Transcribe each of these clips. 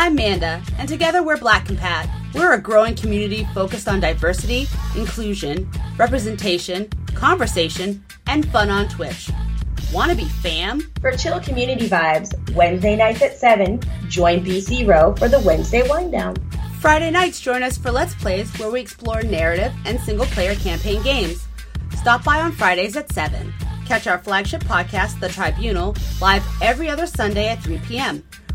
I'm Manda, and together we're Black Compat. We're a growing community focused on diversity, inclusion, representation, conversation, and fun on Twitch. Want to be fam? For chill community vibes, Wednesday nights at 7, join BC Row for the Wednesday Wind Down. Friday nights, join us for Let's Plays where we explore narrative and single player campaign games. Stop by on Fridays at 7. Catch our flagship podcast, The Tribunal, live every other Sunday at 3 p.m.,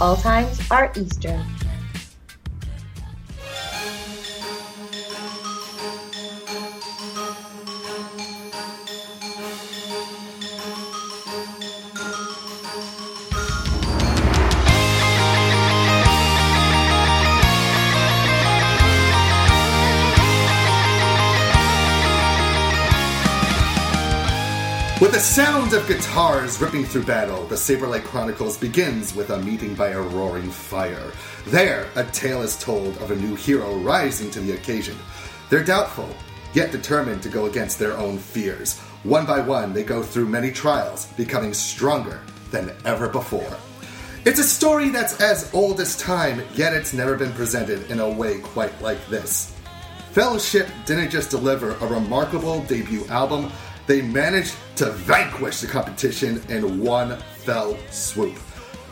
All times are Eastern. Sound of guitars ripping through battle, the Saberlight Chronicles begins with a meeting by a roaring fire. There, a tale is told of a new hero rising to the occasion. They're doubtful, yet determined to go against their own fears. One by one, they go through many trials, becoming stronger than ever before. It's a story that's as old as time, yet it's never been presented in a way quite like this. Fellowship didn't just deliver a remarkable debut album, they managed to vanquish the competition in one fell swoop.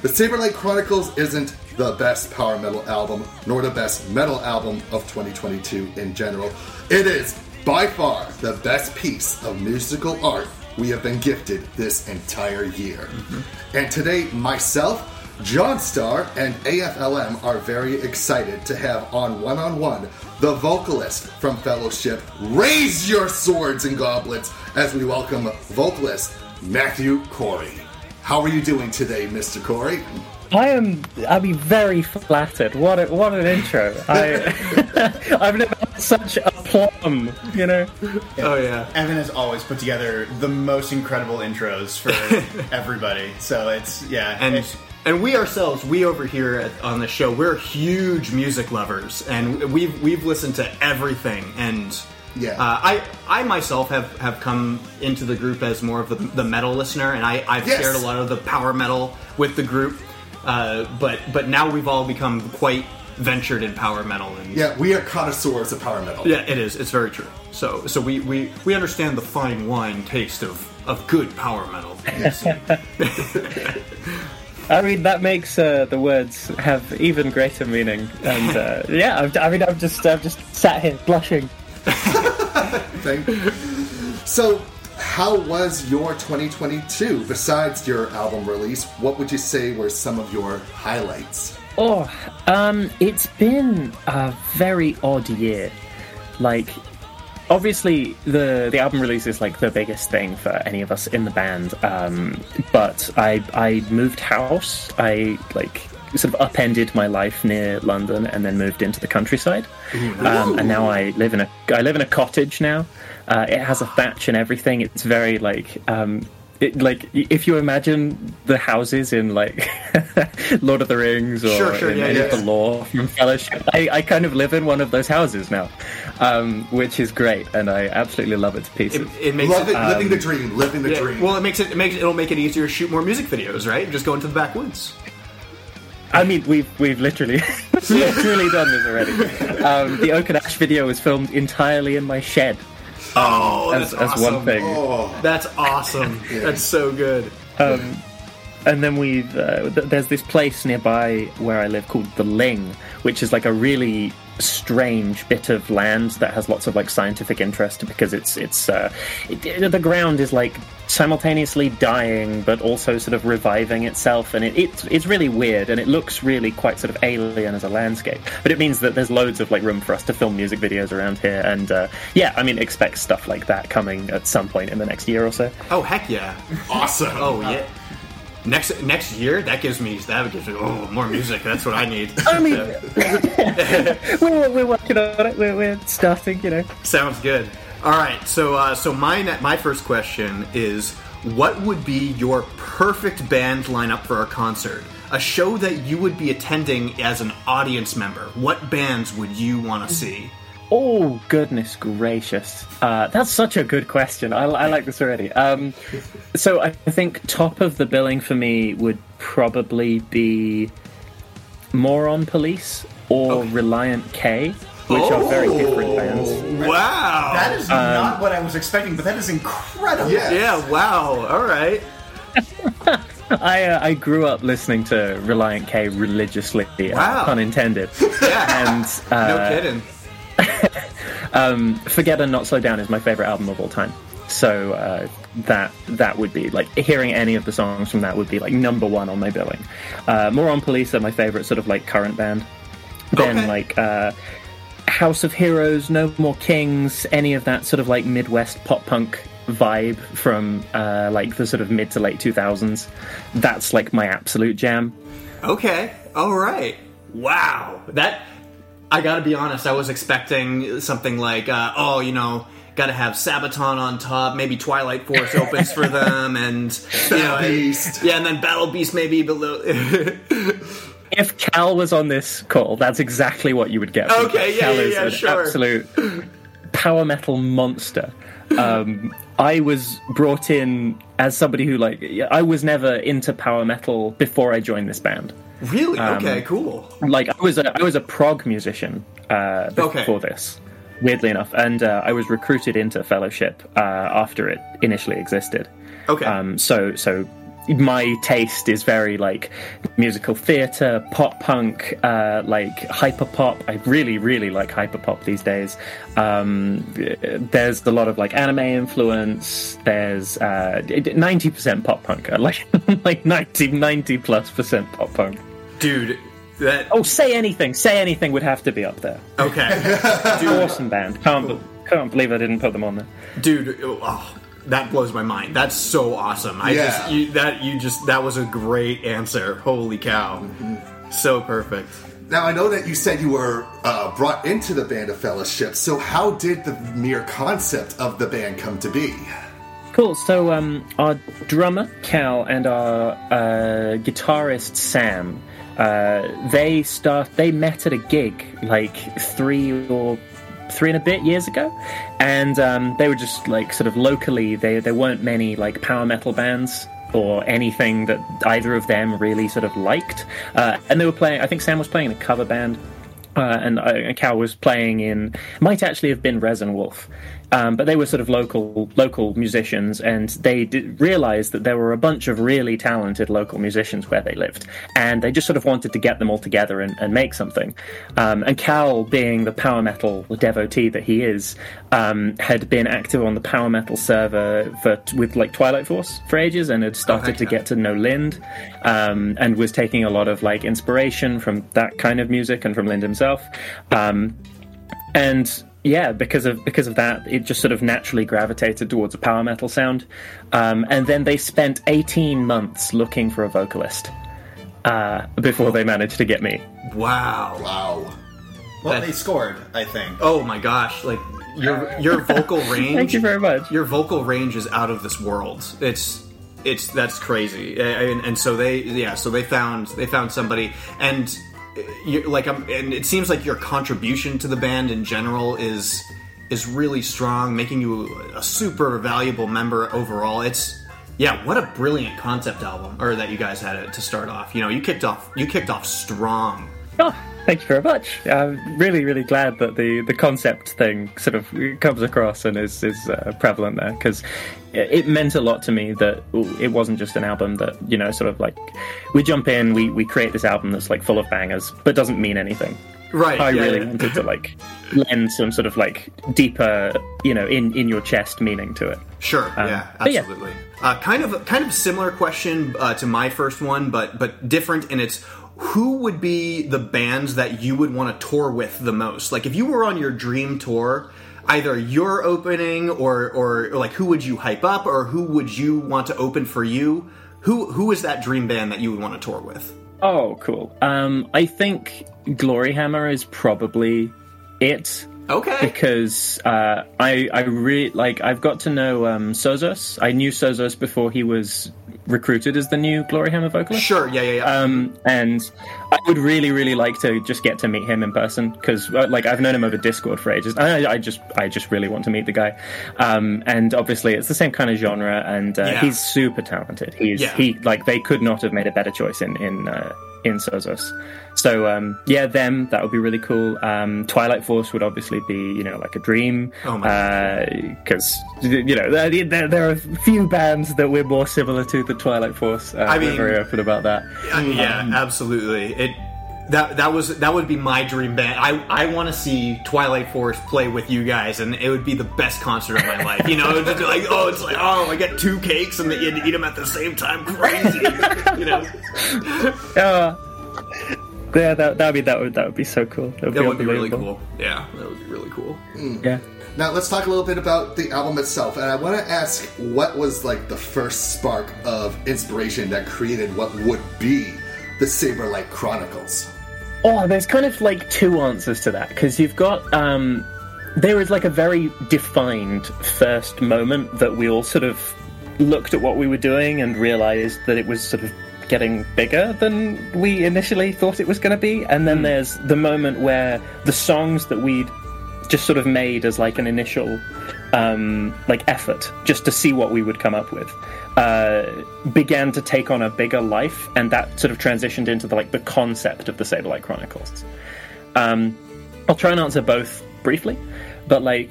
The Saberlight Chronicles isn't the best power metal album, nor the best metal album of 2022 in general. It is by far the best piece of musical art we have been gifted this entire year. Mm-hmm. And today, myself, John Starr and AFLM are very excited to have on one on one the vocalist from Fellowship. Raise your swords and goblets as we welcome vocalist Matthew Corey. How are you doing today, Mr. Corey? I am. I'd be very flattered. What a, what an intro! I I've never had such a plum. You know. Oh yeah. Evan has always put together the most incredible intros for everybody. So it's yeah, And it's- and we ourselves, we over here at, on the show, we're huge music lovers, and we've we've listened to everything. And Yeah. uh, I I myself have have come into the group as more of the, the metal listener, and I I've Yes. shared a lot of the power metal with the group. Uh, but but now we've all become quite ventured in power metal, and Yeah, we are connoisseurs of power metal. Yeah, it is. It's very true. So, so we, we, we understand the fine wine taste of, of good power metal. I mean, that makes uh, the words have even greater meaning. And uh, yeah, I've, I mean, I've just I've just sat here blushing. Thank So, how was your 2022? Besides your album release, what would you say were some of your highlights? Oh, um, it's been a very odd year. Like, obviously, the the album release is like the biggest thing for any of us in the band. Um, but I I moved house. I like sort of upended my life near London and then moved into the countryside. Um, and now I live in a I live in a cottage now. Uh, it has a thatch and everything. It's very like. Um, it, like if you imagine the houses in like Lord of the Rings or Sure, sure, in yeah, any yeah, of the yeah. law from Fellowship, I, I kind of live in one of those houses now, um, which is great, and I absolutely love it to pieces. It, it makes Love it, it, living the dream, living the yeah, dream. well, it makes it, it makes it'll make it easier to shoot more music videos, right? Just go into the backwoods. I mean, we've we've literally literally done this already. Um, the Oak and Ash video was filmed entirely in my shed. Oh, as, that's as one awesome. thing. oh, That's awesome. That's so good. And then we've uh, th- there's this place nearby where I live called the Ling, which is like a really strange bit of land that has lots of like scientific interest because it's it's uh, it, it- the ground is like simultaneously dying but also sort of reviving itself and it, it's it's really weird and it looks really quite sort of alien as a landscape but it means that there's loads of like room for us to film music videos around here and uh, yeah I mean expect stuff like that coming at some point in the next year or so Oh heck yeah. awesome. Oh yeah. Next next year, that gives me that gives me oh more music. That's what I need. I mean, we're, we're working on it. We're, we're starting, you know. Sounds good. All right, so uh, so my my first question is, what would be your perfect band lineup for a concert? A show that you would be attending as an audience member. What bands would you want to see? Oh goodness gracious! Uh, that's such a good question. I, I like this already. Um, so I think top of the billing for me would probably be Moron Police or Relient K, which are very different bands. Wow! That is not what I was expecting, but that is incredible. Yeah. yeah, wow. All right. I uh, I grew up listening to Relient K religiously, uh, Wow. pun intended. Yeah. And no uh, kidding. um, Forget and Not Slow Down is my favorite album of all time. So uh, that that would be like hearing any of the songs from that would be like number one on my billing. Uh, Moron Police are my favorite sort of like current band. Then Okay. like uh, House of Heroes, No More Kings, any of that sort of like Midwest pop punk vibe from uh, like the sort of mid to late two thousands. That's like my absolute jam. Okay. All right. Wow. That I got to be honest. I was expecting something like, uh, oh, you know, got to have Sabaton on top. Maybe Twilight Force opens for them, and you know, Battle Beast. yeah, and then Battle Beast maybe below. If Cal was on this call, that's exactly what you would get. Okay, yeah, Cal yeah, is yeah, an sure. absolute power metal monster. Um, I was brought in as somebody who like I was never into power metal before I joined this band. really? Um, okay. Cool. Like I was a I was a prog musician uh, before Okay. this. Weirdly enough, and uh, I was recruited into Fellowship uh, after it initially existed. Okay. Um, so so my taste is very like musical theatre, pop punk, uh, like hyper pop. I really really like hyper pop these days. Um, there's a lot of like anime influence. There's uh, ninety percent pop punk, uh, like like 90, 90 plus percent pop punk. Dude, that Oh, say anything, say anything would have to be up there. okay. Awesome band. Can't be- can't believe I didn't put them on there. dude oh, that blows my mind that's so awesome i Yeah. just you, that you just that was a great answer holy cow so perfect Now I know that you said you were uh, brought into the band of Fellowship. So how did the mere concept of the band come to be? Cool. So, um, our drummer Cal and our uh, guitarist Sam, uh, they start. They met at a gig like three or three and a bit years ago, and um, they were just like sort of locally. They there weren't many like power metal bands or anything that either of them really sort of liked, uh, and they were playing. I think Sam was playing in a cover band. Uh, and uh, Cal was playing in might actually have been Resin Wolf, um, but they were sort of local local musicians, and they did realized that there were a bunch of really talented local musicians where they lived, and they just sort of wanted to get them all together and, and make something. Um, and Cal, being the power metal devotee that he is, um, had been active on the power metal server for with like Twilight Force for ages, and had started heck to get to know Lynd, um, and was taking a lot of like inspiration from that kind of music and from Lynd himself. Um, and yeah, because of because of that, it just sort of naturally gravitated towards a power metal sound. Um, and then they spent eighteen months looking for a vocalist uh, before they managed to get me. wow Wow. Well, That- they scored, I think. oh my gosh like your your vocal range Thank you very much. your vocal range is out of this world it's it's that's crazy and, and so they yeah so they found they found somebody and uh, you like um, and it seems like your contribution to the band in general is is really strong making you a super valuable member overall. It's yeah what a brilliant concept album or that you guys had it to start off. You know you kicked off you kicked off strong. Oh, thank you very much. I'm really, really glad that the, the concept thing sort of comes across and is is uh, prevalent there because it, it meant a lot to me that it wasn't just an album that you know sort of like we jump in, we we create this album that's like full of bangers but doesn't mean anything. right I yeah, really yeah. wanted to like lend some sort of like deeper, you know, in in your chest meaning to it. Sure. yeah. but yeah. Absolutely. Uh, kind of, kind of similar question uh, to my first one, but but different in its who would be the bands that you would want to tour with the most? Like if you were on your dream tour, either your opening or, or or like who would you hype up or who would you want to open for you? Who who is that dream band that you would want to tour with? Oh, cool. Um, I think Gloryhammer is probably it Okay. because uh, I I really like I've got to know um, Sozos. I knew Sozos before he was recruited as the new Gloryhammer vocalist. Sure. Yeah. Yeah. Yeah. Um, and I would really, really like to just get to meet him in person because, uh, like, I've known him over Discord for ages. I, I just, I just really want to meet the guy. Um, and obviously, it's the same kind of genre, and uh, Yeah. he's super talented. He's Yeah. he like they could not have made a better choice in in uh, in Sozos. So um, yeah, them that would be really cool. Um, Twilight Force would obviously be you know like a dream. Oh my Because you know there, there, are a few bands that we're more similar to than Twilight Force. Uh, I we're mean- very open about that. Uh, yeah, absolutely. It that that was that would be my dream band. I I want to see Twilight Force play with you guys, and it would be the best concert of my life. You know, just be like oh, it's like oh, I get two cakes and you eat them at the same time. Crazy, you know. Uh, yeah, that that would be that would that would be so cool. That would, That be, would be really cool. Yeah, that would be really cool. Yeah. Now let's talk a little bit about the album itself, and I want to ask what was like the first spark of inspiration that created what would be the Saberlight Chronicles. Oh, there's kind of like two answers to that because you've got um, there is like a very defined first moment that we all sort of looked at what we were doing and realized that it was sort of getting bigger than we initially thought it was going to be, and then there's the moment where the songs that we'd just sort of made as like an initial um, like effort just to see what we would come up with uh, began to take on a bigger life and that sort of transitioned into the like the concept of the Saberlight Chronicles um, I'll try and answer both briefly but like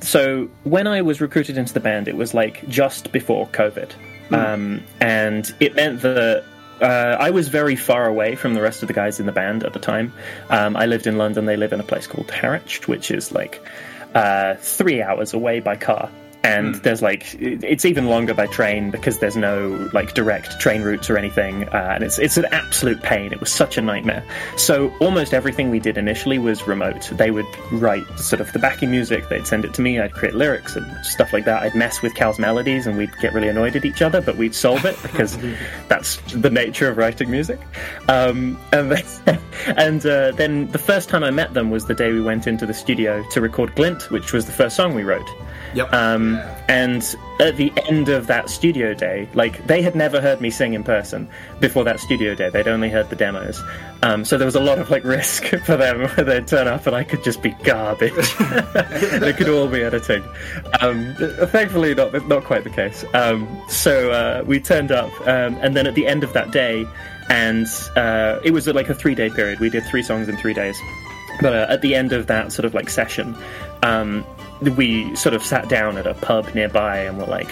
so when I was recruited into the band it was like just before COVID um, and it meant that uh, I was very far away from the rest of the guys in the band at the time. Um, I lived in London. They live in a place called Harwich, which is like uh, three hours away by car. And there's like it's even longer by train because there's no like direct train routes or anything, uh, and it's it's an absolute pain. It was such a nightmare. So almost everything we did initially was remote. They would write sort of the backing music, they'd send it to me, I'd create lyrics and stuff like that. I'd mess with Cal's melodies, and we'd get really annoyed at each other, but we'd solve it because that's the nature of writing music. Um, and then, and uh, then the first time I met them was the day we went into the studio to record Glint, which was the first song we wrote. Yep. Um, and at the end of that studio day, like they had never heard me sing in person before that studio day. They'd only heard the demos. Um, so there was a lot of like risk for them where they'd turn up and I could just be garbage. they could all be editing. Um, thankfully, not not quite the case. Um, so uh, we turned up, um, and then at the end of that day, and uh, it was like a three day period. We did three songs in three days. But uh, at the end of that sort of like session, um, we sort of sat down at a pub nearby and were like,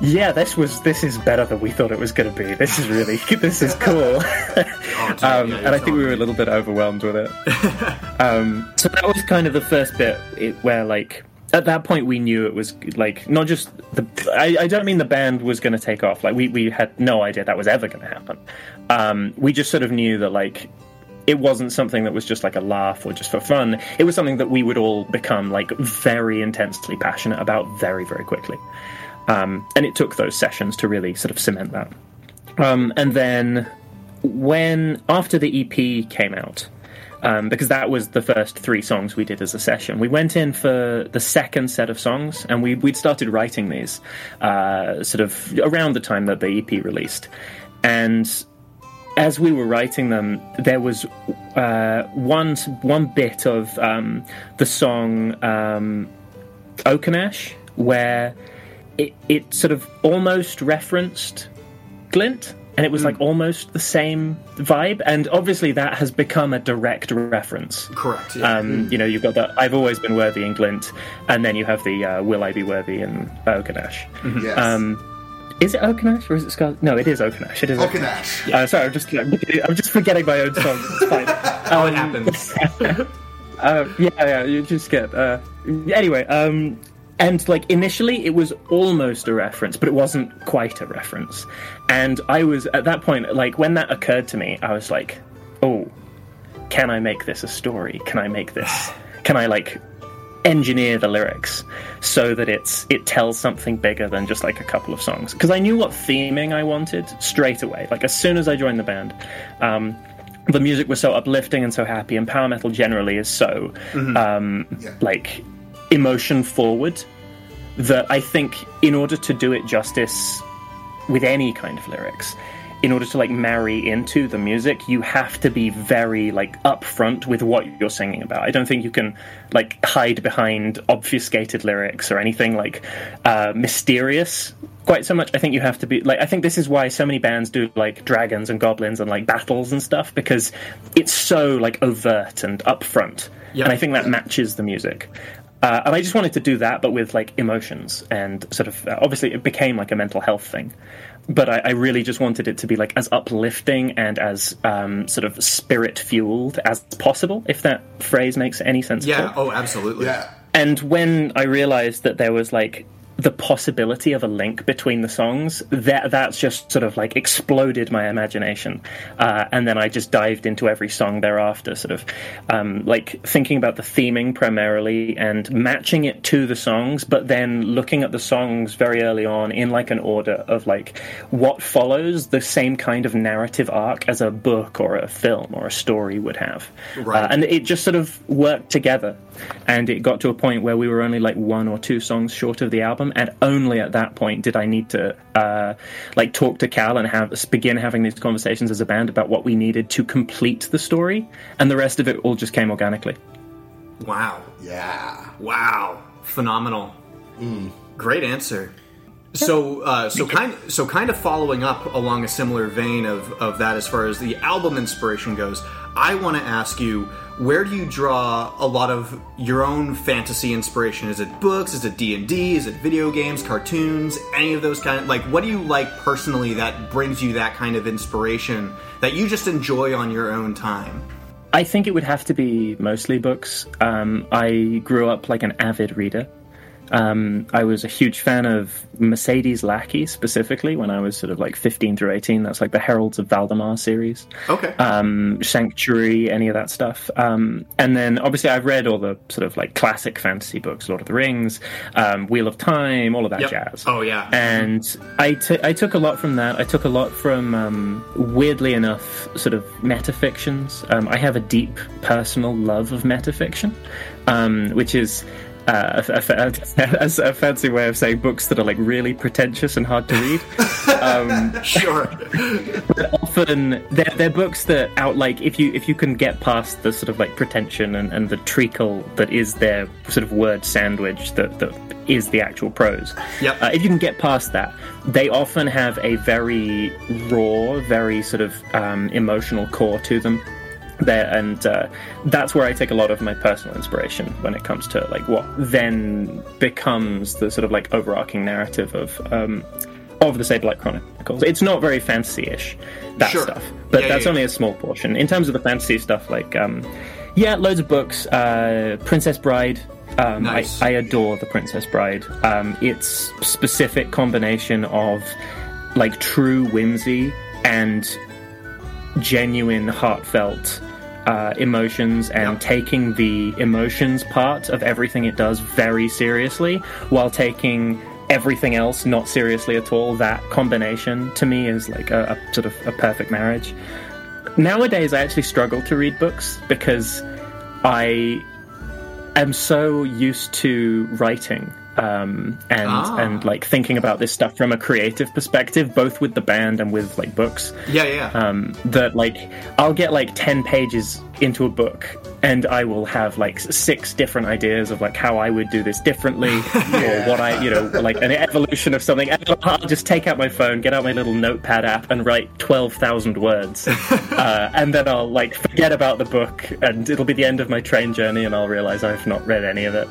"Yeah, this was this is better than we thought it was going to be. This is really this is cool." um, yeah, and I think we were a little bit overwhelmed with it. um, so that was kind of the first bit where like. At that point, we knew it was like not just the. I, I don't mean the band was going to take off. Like we, we had no idea that was ever going to happen. Um, we just sort of knew that like it wasn't something that was just like a laugh or just for fun. It was something that we would all become like very intensely passionate about very, very quickly. Um, and it took those sessions to really sort of cement that. Um, and then when after the EP came out, um, because that was the first three songs we did as a session. We went in for the second set of songs, and we we'd started writing these uh, sort of around the time that the EP released, and as we were writing them, there was uh, one one bit of um, the song um, where it it sort of almost referenced Glint, and it was like almost the same vibe. And obviously, that has become a direct reference. Correct. Yeah. Um, you know, you've got the "I've always been worthy" in Glint, and then you have the uh, "Will I be worthy" in Oak and Ash. Yes. Um, is it Oak and Ash or is it Scar? No, it is Oak and Ash. It is Oak and Ash. uh, sorry, I'm just I'm just forgetting my own song. It's fine. oh, it happens. Uh, yeah, yeah, you just get. Uh, anyway, um, and like initially it was almost a reference, but it wasn't quite a reference. And I was at that point, like when that occurred to me, I was like, oh, can I make this a story? Can I make this? Can I like engineer the lyrics so that it's it tells something bigger than just like a couple of songs. Because I knew what theming I wanted straight away. Like as soon as I joined the band um, the music was so uplifting and so happy and power metal generally is so um, Yeah. like emotion forward that I think in order to do it justice with any kind of lyrics in order to like marry into the music you have to be very like upfront with what you're singing about i don't think you can like hide behind obfuscated lyrics or anything like uh, mysterious quite so much i think you have to be like i think this is why so many bands do like dragons and goblins and like battles and stuff because it's so like overt and upfront Yeah. and i think that matches the music uh, and I just wanted to do that, but with like emotions and sort of uh, obviously it became like a mental health thing. But I, I really just wanted it to be like as uplifting and as um, sort of spirit fueled as possible, if that phrase makes any sense. at Yeah. all. Oh, absolutely. Yeah. And when I realized that there was like the possibility of a link between the songs, that that's just sort of like exploded my imagination. Uh, and then I just dived into every song thereafter, sort of um, like thinking about the theming primarily and matching it to the songs, but then looking at the songs very early on in like an order of like what follows the same kind of narrative arc as a book or a film or a story would have. Right. Uh, and it just sort of worked together and it got to a point where we were only like one or two songs short of the album and only at that point did i need to uh, like talk to cal and have begin having these conversations as a band about what we needed to complete the story and the rest of it all just came organically Wow. Yeah. Wow. Phenomenal. Hmm. Great answer. So, uh, so kind, so kind of following up along a similar vein of, of that as far as the album inspiration goes. I want to ask you, where do you draw a lot of your own fantasy inspiration? Is it books? Is it D and D? Is it video games, cartoons, any of those kind? of, like, what do you like personally that brings you that kind of inspiration that you just enjoy on your own time? I think it would have to be mostly books. Um, I grew up like an avid reader. Um, I was a huge fan of Mercedes Lackey specifically when I was sort of like 15 through 18. That's like the Heralds of Valdemar series. Okay. um, Sanctuary, any of that stuff. Um, and then obviously I've read all the sort of like classic fantasy books, Lord of the Rings, um, Wheel of Time, all of that Yep. jazz. Oh, yeah. And I t- I took a lot from that. I took a lot from, um, weirdly enough, sort of metafictions. Um, I have a deep personal love of metafiction, um, which is. Uh, a, a, a, a fancy way of saying books that are like really pretentious and hard to read. sure. often they're, they're books that out like if you if you can get past the sort of like pretension and, and the treacle that is their sort of word sandwich that, that is the actual prose Yep. uh, if you can get past that they often have a very raw very sort of um, emotional core to them there and uh, that's where i take a lot of my personal inspiration when it comes to like what then becomes the sort of like overarching narrative of um, of the Saberlight Chronicles. It's not very fantasy-ish that Sure. stuff, but Yeah, that's yeah, only a small portion. In terms of the fantasy stuff, like um, yeah, loads of books. Uh, Princess Bride. Um, Nice. I, I adore the Princess Bride. Um, its specific combination of like true whimsy and genuine, heartfelt uh, emotions and Yep. taking the emotions part of everything it does very seriously while taking everything else not seriously at all. That combination to me is like a, a sort of a perfect marriage. Nowadays, I actually struggle to read books because I am so used to writing um, and Ah. and like thinking about this stuff from a creative perspective, both with the band and with like books Yeah, yeah. um, that like I'll get like 10 pages into a book and I will have like six different ideas of like how I would do this differently or what I, you know, like an evolution of something. And I'll just take out my phone, get out my little notepad app and write 12,000 words. uh, and then I'll like forget about the book and it'll be the end of my train journey and I'll realize I've not read any of it.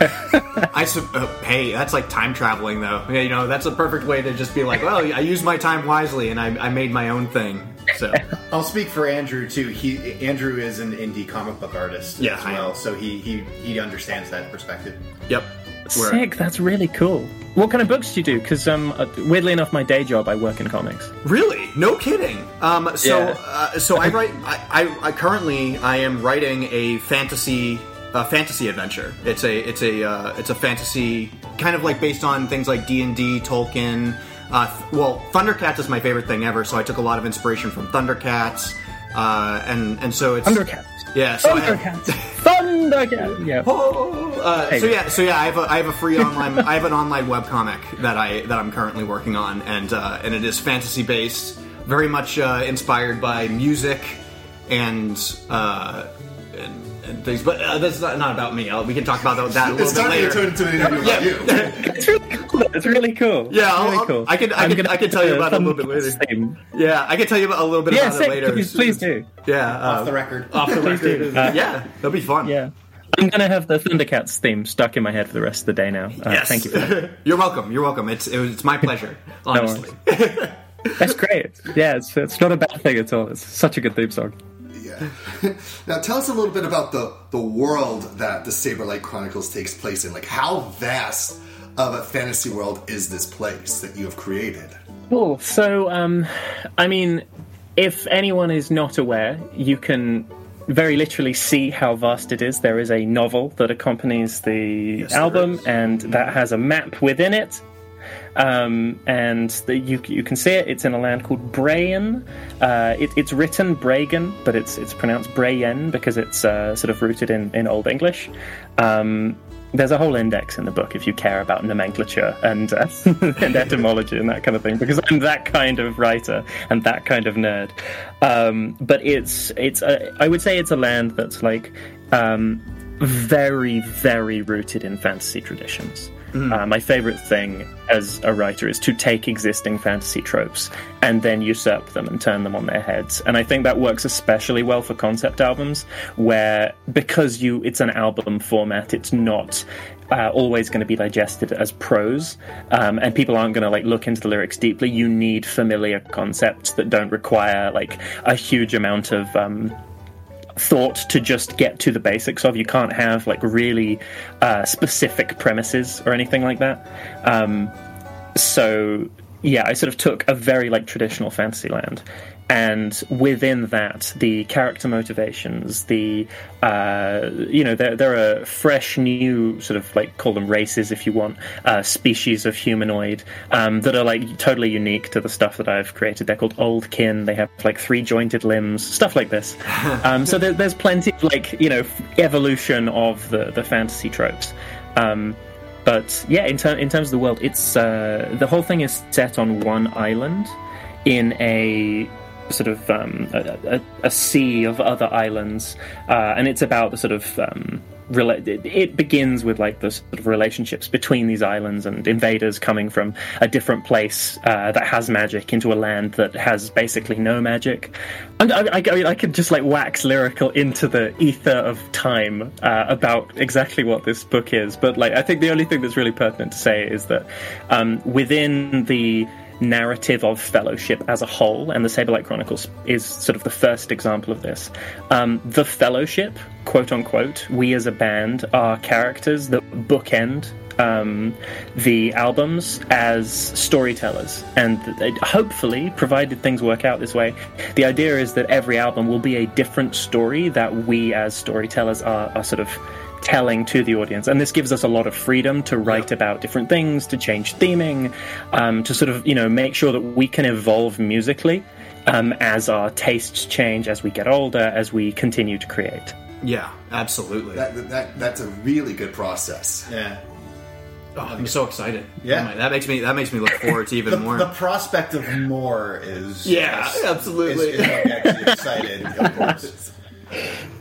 I su- uh, hey, that's like time traveling, though. Yeah, you know, that's a perfect way to just be like, well, I used my time wisely and I, I made my own thing. So, I'll speak for Andrew too. He Andrew is an indie comic book artist Yeah, as well, so he, he he understands that perspective. yep. We're- Sick, that's really cool. What kind of books do you do? Because um, uh, weirdly enough, my day job, I work in comics. Really? No kidding. Um, so, Yeah. uh, so I write. I, I, I currently I am writing a fantasy a fantasy adventure. It's a it's a uh, it's a fantasy kind of like based on things like D and D, Tolkien. Uh, well, Thundercats is my favorite thing ever, so I took a lot of inspiration from Thundercats, uh, and and so it's Thundercats. Yeah, so I have- Thundercats. Thundercats. Yeah. uh, Hey. so yeah, so yeah, I have a, I have a free online I have an online webcomic that I that I'm currently working on, and uh, and it is fantasy based, very much uh, inspired by music and. Uh, and, and things, but uh, that's not, not about me. Uh, we can talk about that a little It's bit time to later. turn into an interview about you. It's really cool. It's really cool. Yeah, I'll- really I'll- cool. I can- I I'm can- gonna I can tell you put about it a little bit later. theme. Yeah, I can tell you about, a little bit Yeah, about it later. Please, please do. Yeah, uh, Off the record. Off the record. do. yeah, that'll be fun. Yeah. I'm gonna have the Thundercats theme stuck in my head for the rest of the day now. Uh, Yes. Thank you for that. You're welcome. You're welcome. It's it was, it's my pleasure. Honestly. That's great. Yeah, it's, it's not a bad thing at all. It's such a good theme song. Yeah. now tell us a little bit about the the world that the Saberlight Chronicles takes place in. Like how vast of a fantasy world is this place that you have created? Cool. So, um, I mean, if anyone is not aware, you can very literally see how vast it is. There is a novel that accompanies the there album, and that has a map within it. Um, and the, you you can see it. It's in a land called Brayen. Uh, it, it's written Bragan, but it's it's pronounced Brayen because it's uh, sort of rooted in, in Old English. Um, there's a whole index in the book if you care about nomenclature and uh, and etymology and that kind of thing because I'm that kind of writer and that kind of nerd. Um, but it's it's a, I would say it's a land that's like um, very very rooted in fantasy traditions. Uh, my favorite thing as a writer is to take existing fantasy tropes and then usurp them and turn them on their heads. And I think that works especially well for concept albums, where because you it's an album format, it's not uh, always going to be digested as prose, um, and people aren't going to like look into the lyrics deeply. You need familiar concepts that don't require like a huge amount of um, thought to just get to the basics of. You can't have like really uh, specific premises or anything like that. Um, so yeah, I sort of took a very like traditional fantasy land. And within that, the character motivations, the uh, you know, there there are fresh new sort of like call them races if you want, uh, species of humanoid um, that are like totally unique to the stuff that I've created. They're called old kin. They have like three jointed limbs, stuff like this. um, so there, there's plenty of like you know evolution of the the fantasy tropes. Um, but yeah, in, ter- in terms of the world, it's uh, the whole thing is set on one island in a sort of um, a, a, sea of other islands, uh, and it's about the sort of um, it begins with like the sort of relationships between these islands and invaders coming from a different place uh, that has magic into a land that has basically no magic. And I, I, I mean, I could just like wax lyrical into the ether of time uh, about exactly what this book is, but like I think the only thing that's really pertinent to say is that um, within the narrative of fellowship as a whole, and the Saberlight Chronicles is sort of the first example of this. Um, the fellowship, quote unquote, we as a band are characters that bookend um, the albums as storytellers, and hopefully, provided things work out this way, the idea is that every album will be a different story that we as storytellers are, are sort of telling to the audience. And this gives us a lot of freedom to write about different things, to change theming, um, to sort of, you know, make sure that we can evolve musically um, as our tastes change, as we get older, as we continue to create. Yeah, absolutely. That, that that's a really good process. Yeah. Oh, I'm so excited. Yeah. Oh that makes me that makes me look forward to even The, more. the prospect of more is Yeah, is- absolutely. is, is what gets you excited. Of course.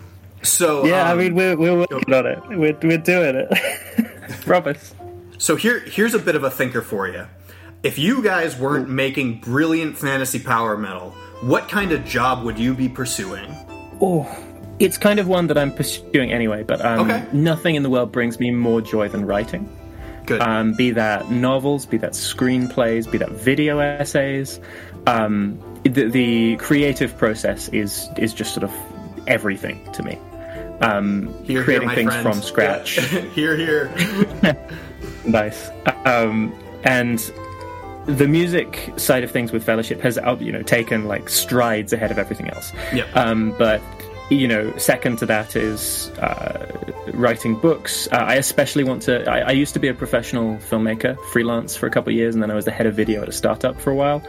so Yeah, I um, mean, we're, we're working on it. We're, we're doing it. Promise. So here, here's a bit of a thinker for you. If you guys weren't making brilliant fantasy power metal, what kind of job would you be pursuing? Oh, it's kind of one that I'm pursuing anyway, but um, Okay. nothing in the world brings me more joy than writing. Good. um, be that novels, be that screenplays, be that video essays. Um, the, the creative process is is just sort of everything to me. Um, Here, here, creating my things friends. from scratch, Yeah. here, here. nice. Um, and the music side of things with Fellowship has, uh, you know, taken like strides ahead of everything else. Yep. Um, but you know, second to that is uh, writing books. Uh, I especially want to. I, I, used to be a professional filmmaker, freelance for a couple of years, and then I was the head of video at a startup for a while.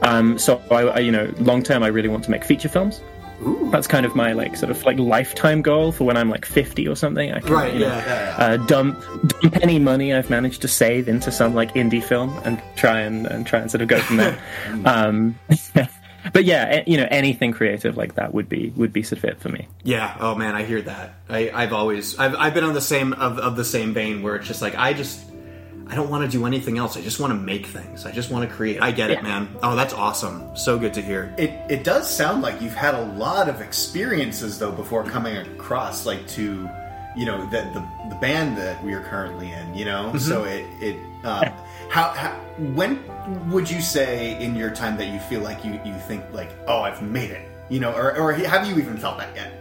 Um, so, I, I, you know, long term, I really want to make feature films. Ooh. That's kind of my like sort of like lifetime goal for when I'm like 50 or something. I can, right, you know, yeah. Uh, dump dump any money I've managed to save into some like indie film and try and, and try and sort of go from there. um, but yeah, you know, anything creative like that would be would be sort of it for me. Yeah. Oh man, I hear that. I, I've always I've, I've been on the same of, of the same vein where it's just like I just I don't want to do anything else. I just want to make things. I just want to create. I get yeah. it, man. Oh, that's awesome. So good to hear. It it does sound like you've had a lot of experiences though before coming across like to you know the the, the band that we are currently in. You know, mm-hmm. so it it. Uh, how, how when would you say in your time that you feel like you, you think like oh I've made it you know or, or have you even felt that yet?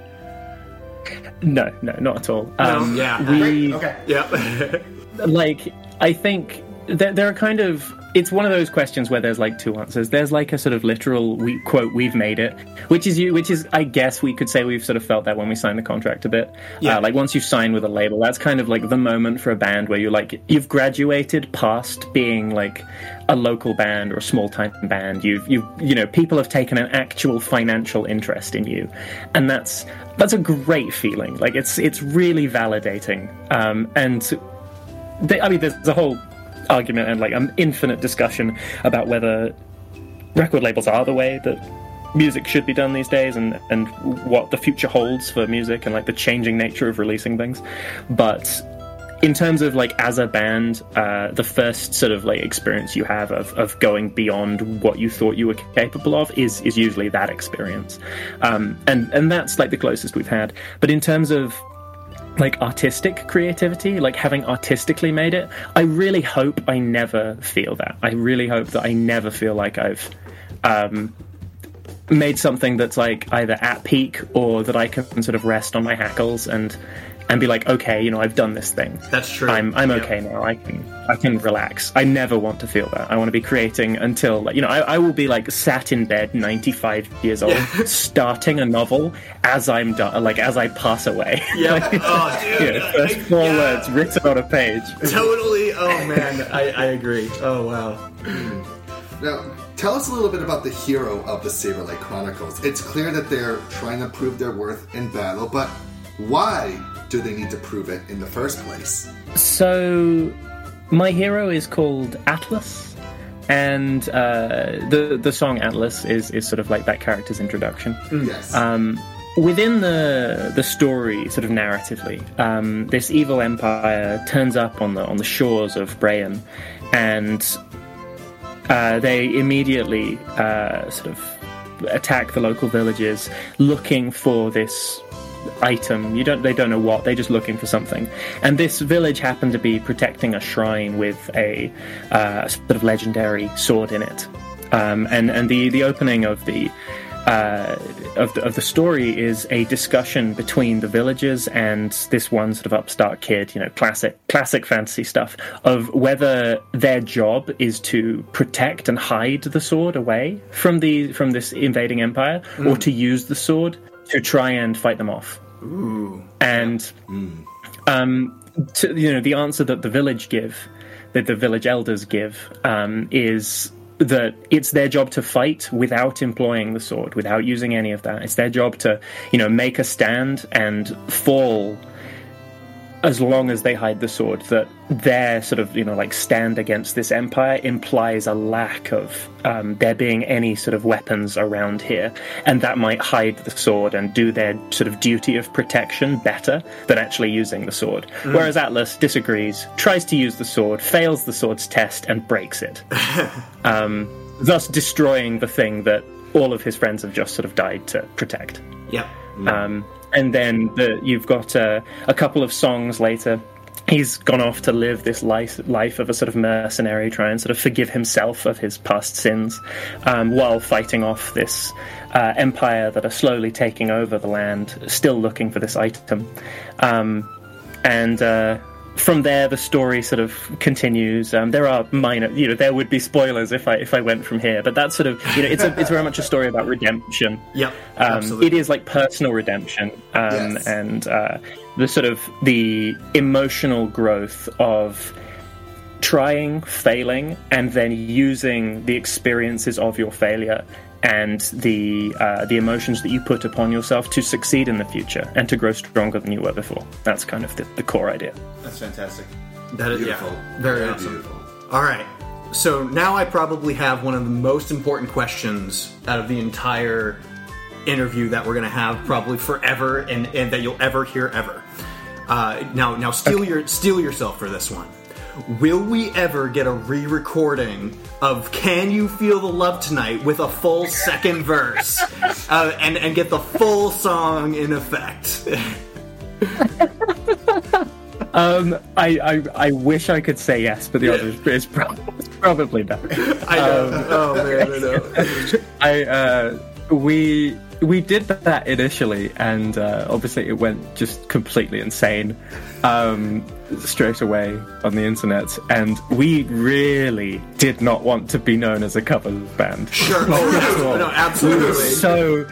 No, no, not at all. No, um, yeah, we okay, yeah. like I think there, there are kind of it's one of those questions where there's like two answers. There's like a sort of literal we, quote "we've made it," which is you, which is I guess we could say we've sort of felt that when we signed the contract a bit. Yeah. Uh, like once you sign with a label, that's kind of like the moment for a band where you're like you've graduated past being like a local band or a small time band. You've you you know people have taken an actual financial interest in you, and that's that's a great feeling. Like it's it's really validating. Um, and they, I mean, there's a whole argument and like an infinite discussion about whether record labels are the way that music should be done these days and and what the future holds for music and like the changing nature of releasing things. But in terms of like as a band uh, the first sort of like experience you have of, of going beyond what you thought you were capable of is is usually that experience. Um, and and that's like the closest we've had. But in terms of like artistic creativity, like having artistically made it. I really hope I never feel that. I really hope that I never feel like I've um, made something that's like either at peak or that I can sort of rest on my hackles and and be like, okay, you know, I've done this thing. That's true. I'm I'm okay now. I can I can relax. I never want to feel that. I want to be creating until like you know I, I will be like sat in bed, 95 years old, yeah. starting a novel as I'm done, like as I pass away. Yeah. like, oh, dude. You know, first four yeah. words written on a page. Totally. Oh man, I, I agree. Oh wow. Hmm. Now, tell us a little bit about the hero of the Saberlight Chronicles. It's clear that they're trying to prove their worth in battle, but why do they need to prove it in the first place? So, my hero is called Atlas, and uh, the the song Atlas is is sort of like that character's introduction. Mm. Yes. Um, within the the story, sort of narratively, um, this evil empire turns up on the on the shores of Breyan, and uh, they immediately uh, sort of attack the local villages, looking for this item. You don't. They don't know what. They're just looking for something. And this village happened to be protecting a shrine with a uh, sort of legendary sword in it. Um, and and the the opening of the. Uh, of the, of the story is a discussion between the villagers and this one sort of upstart kid, you know, classic classic fantasy stuff of whether their job is to protect and hide the sword away from the from this invading empire, mm. or to use the sword to try and fight them off. Ooh. And mm. um, to, you know, the answer that the village give, that the village elders give, um, is that it's their job to fight without employing the sword, without using any of that. It's their job to, you know, make a stand and fall as long as they hide the sword, that their sort of, you know, like stand against this empire implies a lack of um, there being any sort of weapons around here. And that might hide the sword and do their sort of duty of protection better than actually using the sword. Mm. Whereas Atlas disagrees, tries to use the sword, fails the sword's test, and breaks it. um, thus destroying the thing that all of his friends have just sort of died to protect. Mm. Um, and then the, you've got uh, a couple of songs later. He's gone off to live this life, life of a sort of mercenary, try and sort of forgive himself of his past sins, um, while fighting off this uh, empire that are slowly taking over the land, still looking for this item. Um, and uh, from there, the story sort of continues. Um, there are minor, you know, there would be spoilers if I if I went from here, but that's sort of, you know, it's a, it's very much a story about redemption. Yeah, Um, absolutely. it is like personal redemption, um, Yes. and uh, the sort of the emotional growth of trying, failing, and then using the experiences of your failure and the uh, the emotions that you put upon yourself to succeed in the future and to grow stronger than you were before. That's kind of the, the core idea. That's fantastic. That is Beautiful. yeah, very, Very awesome. beautiful. All right. So now I probably have one of the most important questions out of the entire interview that we're going to have probably forever and, and that you'll ever hear ever. Uh, now, now steal your steal yourself for this one. Will we ever get a re-recording of "Can You Feel the Love Tonight" with a full second verse, uh, and and get the full song in effect? Um, I, I I wish I could say yes, but the answer is, is probably, probably no. I know. oh man, I know. I uh, we we did that initially, and uh, obviously it went just completely insane um, straight away on the internet. And we really did not want to be known as a cover band. Sure. Oh, no, no, absolutely. So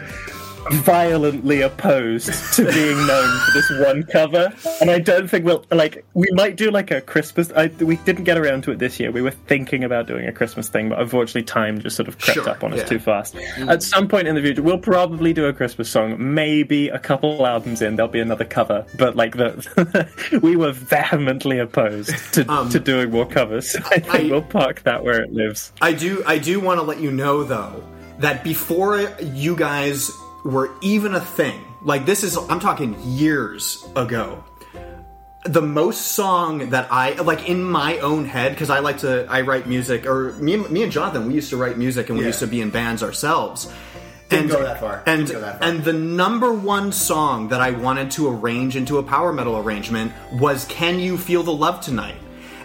violently opposed to being known for this one cover, and I don't think we'll like. We might do like a Christmas. I, we didn't get around to it this year. We were thinking about doing a Christmas thing, but unfortunately, time just sort of crept Sure, up on us yeah. too fast. Mm. At some point in the future, we'll probably do a Christmas song. Maybe a couple albums in, there'll be another cover. But like the, we were vehemently opposed to, um, to doing more covers. I think I- we'll park that where it lives. I do I do want to let you know though that before you guys were even a thing, like this is I'm talking years ago. The most song that I like in my own head because I like to I write music or me and- me and Jonathan we used to write music and we Yeah. used to be in bands ourselves. Didn't go that far. And that far. and the number one song that I wanted to arrange into a power metal arrangement was "Can You Feel the Love Tonight."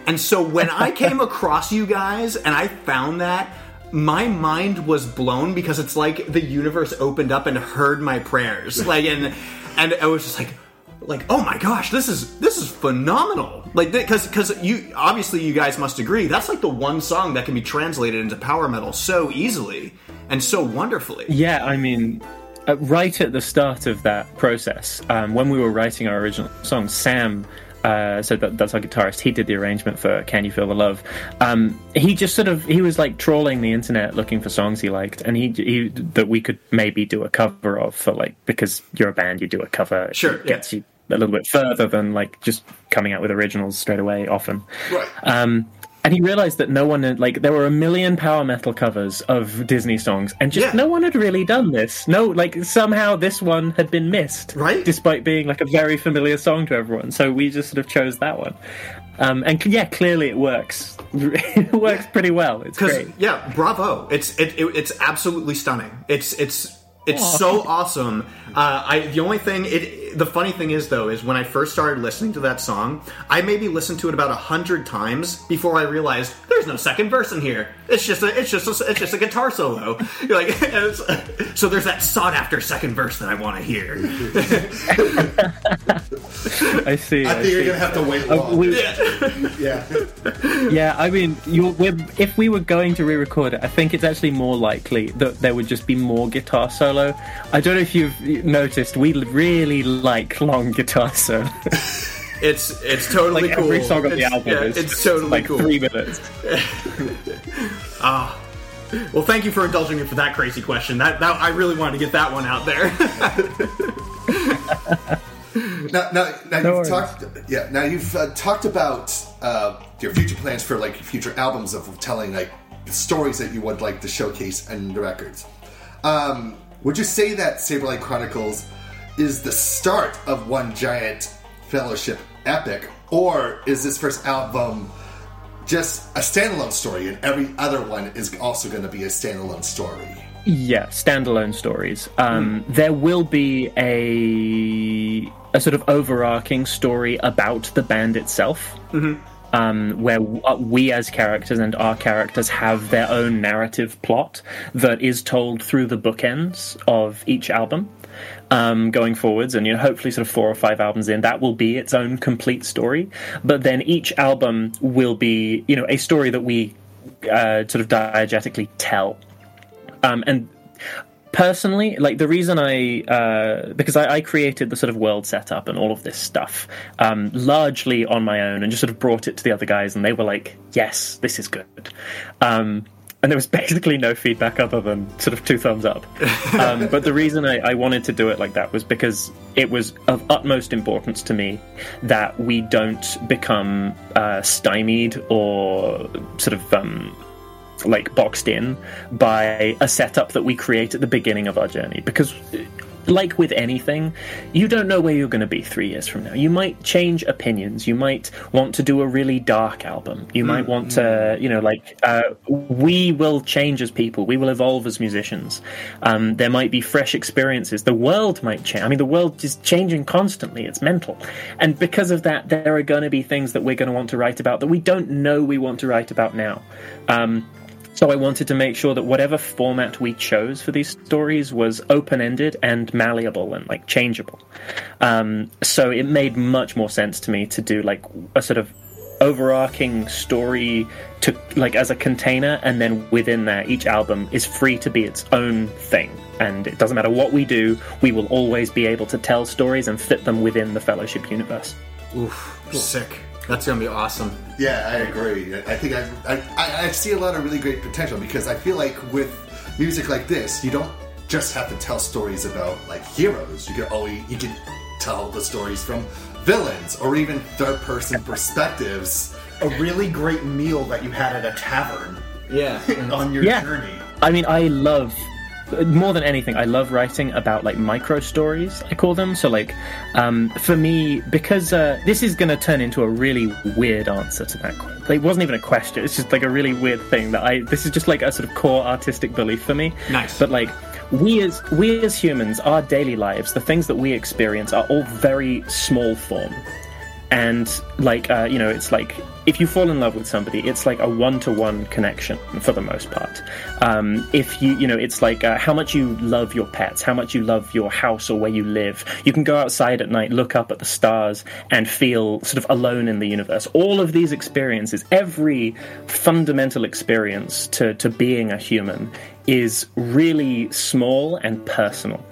And so when I came across you guys and I found that, my mind was blown because it's like the universe opened up and heard my prayers. Like and and I was just like like oh my gosh this is this is phenomenal like because because you obviously you guys must agree that's like the one song that can be translated into power metal so easily and so wonderfully Yeah, I mean, uh, right at the start of that process, um, when we were writing our original song, Sam. Uh, so that, that's our guitarist. He did the arrangement for "Can You Feel the Love." Um, he just sort of he was like trawling the internet looking for songs he liked, and he, he that we could maybe do a cover of for like because you're a band, you do a cover. Sure, it gets you a little bit further than like just coming out with originals straight away. Often, Right. um, and he realized that no one had, like there were a million power metal covers of Disney songs, and just Yeah. no one had really done this. No, like somehow this one had been missed, Right. Despite being like a very familiar song to everyone, so we just sort of chose that one. Um, and yeah, clearly it works. it works pretty well. It's great. yeah, bravo! It's it, it, it's absolutely stunning. It's it's it's so awesome. Uh, I the only thing it the funny thing is though is when I first started listening to that song, I maybe listened to it about a hundred times before I realized there's no second verse in here. It's just a it's just a, it's just a guitar solo. You're like it's- so there's that sought after second verse that I want to hear. I see. I think you're gonna have to wait Uh, long. we- yeah. Yeah, I mean, you, we're, if we were going to re-record it, I think it's actually more likely that there would just be more guitar solo. I don't know if you've noticed, we really like long guitar solo. It's it's totally like cool. every song on the It's- album yeah, is it's just, totally like cool. three minutes. Ah. Well, thank you for indulging me for that crazy question. That, that I really wanted to get that one out there. Now, now, now No you've worries. talked. Yeah. Now you've uh, talked about uh, your future plans for like future albums of telling like stories that you would like to showcase in the records. Um, would you say that Saberlight Chronicles is the start of one giant fellowship epic, or is this first album just a standalone story, and every other one is also going to be a standalone story? Yeah, standalone stories. Um, There will be a a sort of overarching story about the band itself, um, where w- uh, we as characters and our characters have their own narrative plot that is told through the bookends of each album. Um, going forwards, and you know, hopefully, sort of four or five albums in, that will be its own complete story. But then each album will be, you know, a story that we uh, sort of diegetically tell. Um, and personally, like the reason I uh, because I, I, created the sort of world setup and all of this stuff um, largely on my own and just sort of brought it to the other guys, and they were like, "Yes, this is good." Um, and there was basically no feedback other than sort of two thumbs up. Um, but the reason I, I, wanted to do it like that was because it was of utmost importance to me that we don't become uh, stymied or sort of um, like boxed in by a setup that we create at the beginning of our journey because like with anything, you don't know where you're going to be three years from now. You might change opinions. You might want to do a really dark album. You mm, might want to, you know, like, uh, we will change as people. We will evolve as musicians. Um, there might be fresh experiences. The world might change. I mean, the world is changing constantly. It's mental. And because of that, there are going to be things that we're going to want to write about that we don't know we want to write about now. Um, so I wanted to make sure that whatever format we chose for these stories was open ended and malleable and like changeable. Um, so it made much more sense to me to do like a sort of overarching story to like as a container and then within that each album is free to be its own thing. And it doesn't matter what we do we will always be able to tell stories and fit them within the fellowship universe. Oof sick that's gonna be awesome. Yeah, I agree. I think I, I I see a lot of really great potential because I feel like with music like this, you don't just have to tell stories about like heroes. You can always you can tell the stories from villains or even third person perspectives. A really great meal that you had at a tavern. Yeah, on your yeah. journey. I mean, I love more than anything, I love writing about like micro stories. I call them. So like, um, for me, because uh, this is going to turn into a really weird answer to that. Like, it wasn't even a question. It's just like a really weird thing that I. This is just like a sort of core artistic belief for me. Nice. But like, we as we as humans, our daily lives, the things that we experience are all very small form and like uh, you know it's like if you fall in love with somebody it's like a one-to-one connection for the most part. Um, if you you know it's like uh, how much you love your pets how much you love your house or where you live. You can go outside at night look up at the stars and feel sort of alone in the universe. All of these experiences every fundamental experience to, to being a human is really small and personal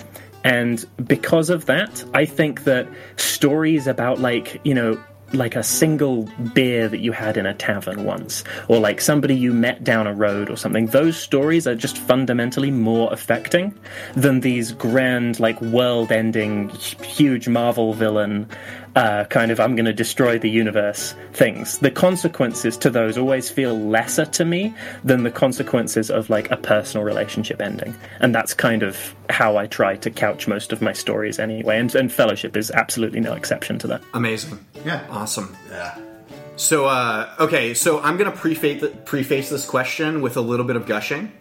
and because of that, I think that stories about, like, you know, like a single beer that you had in a tavern once, or like somebody you met down a road or something, those stories are just fundamentally more affecting than these grand, like world ending, huge Marvel villain uh, kind of I'm going to destroy the universe things. The consequences to those always feel lesser to me than the consequences of like a personal relationship ending, and that's kind of how I try to couch most of my stories anyway. And, and Fellowship is absolutely no exception to that. Amazing, yeah, awesome, yeah. So, uh, okay, so I'm going to preface preface this question with a little bit of gushing.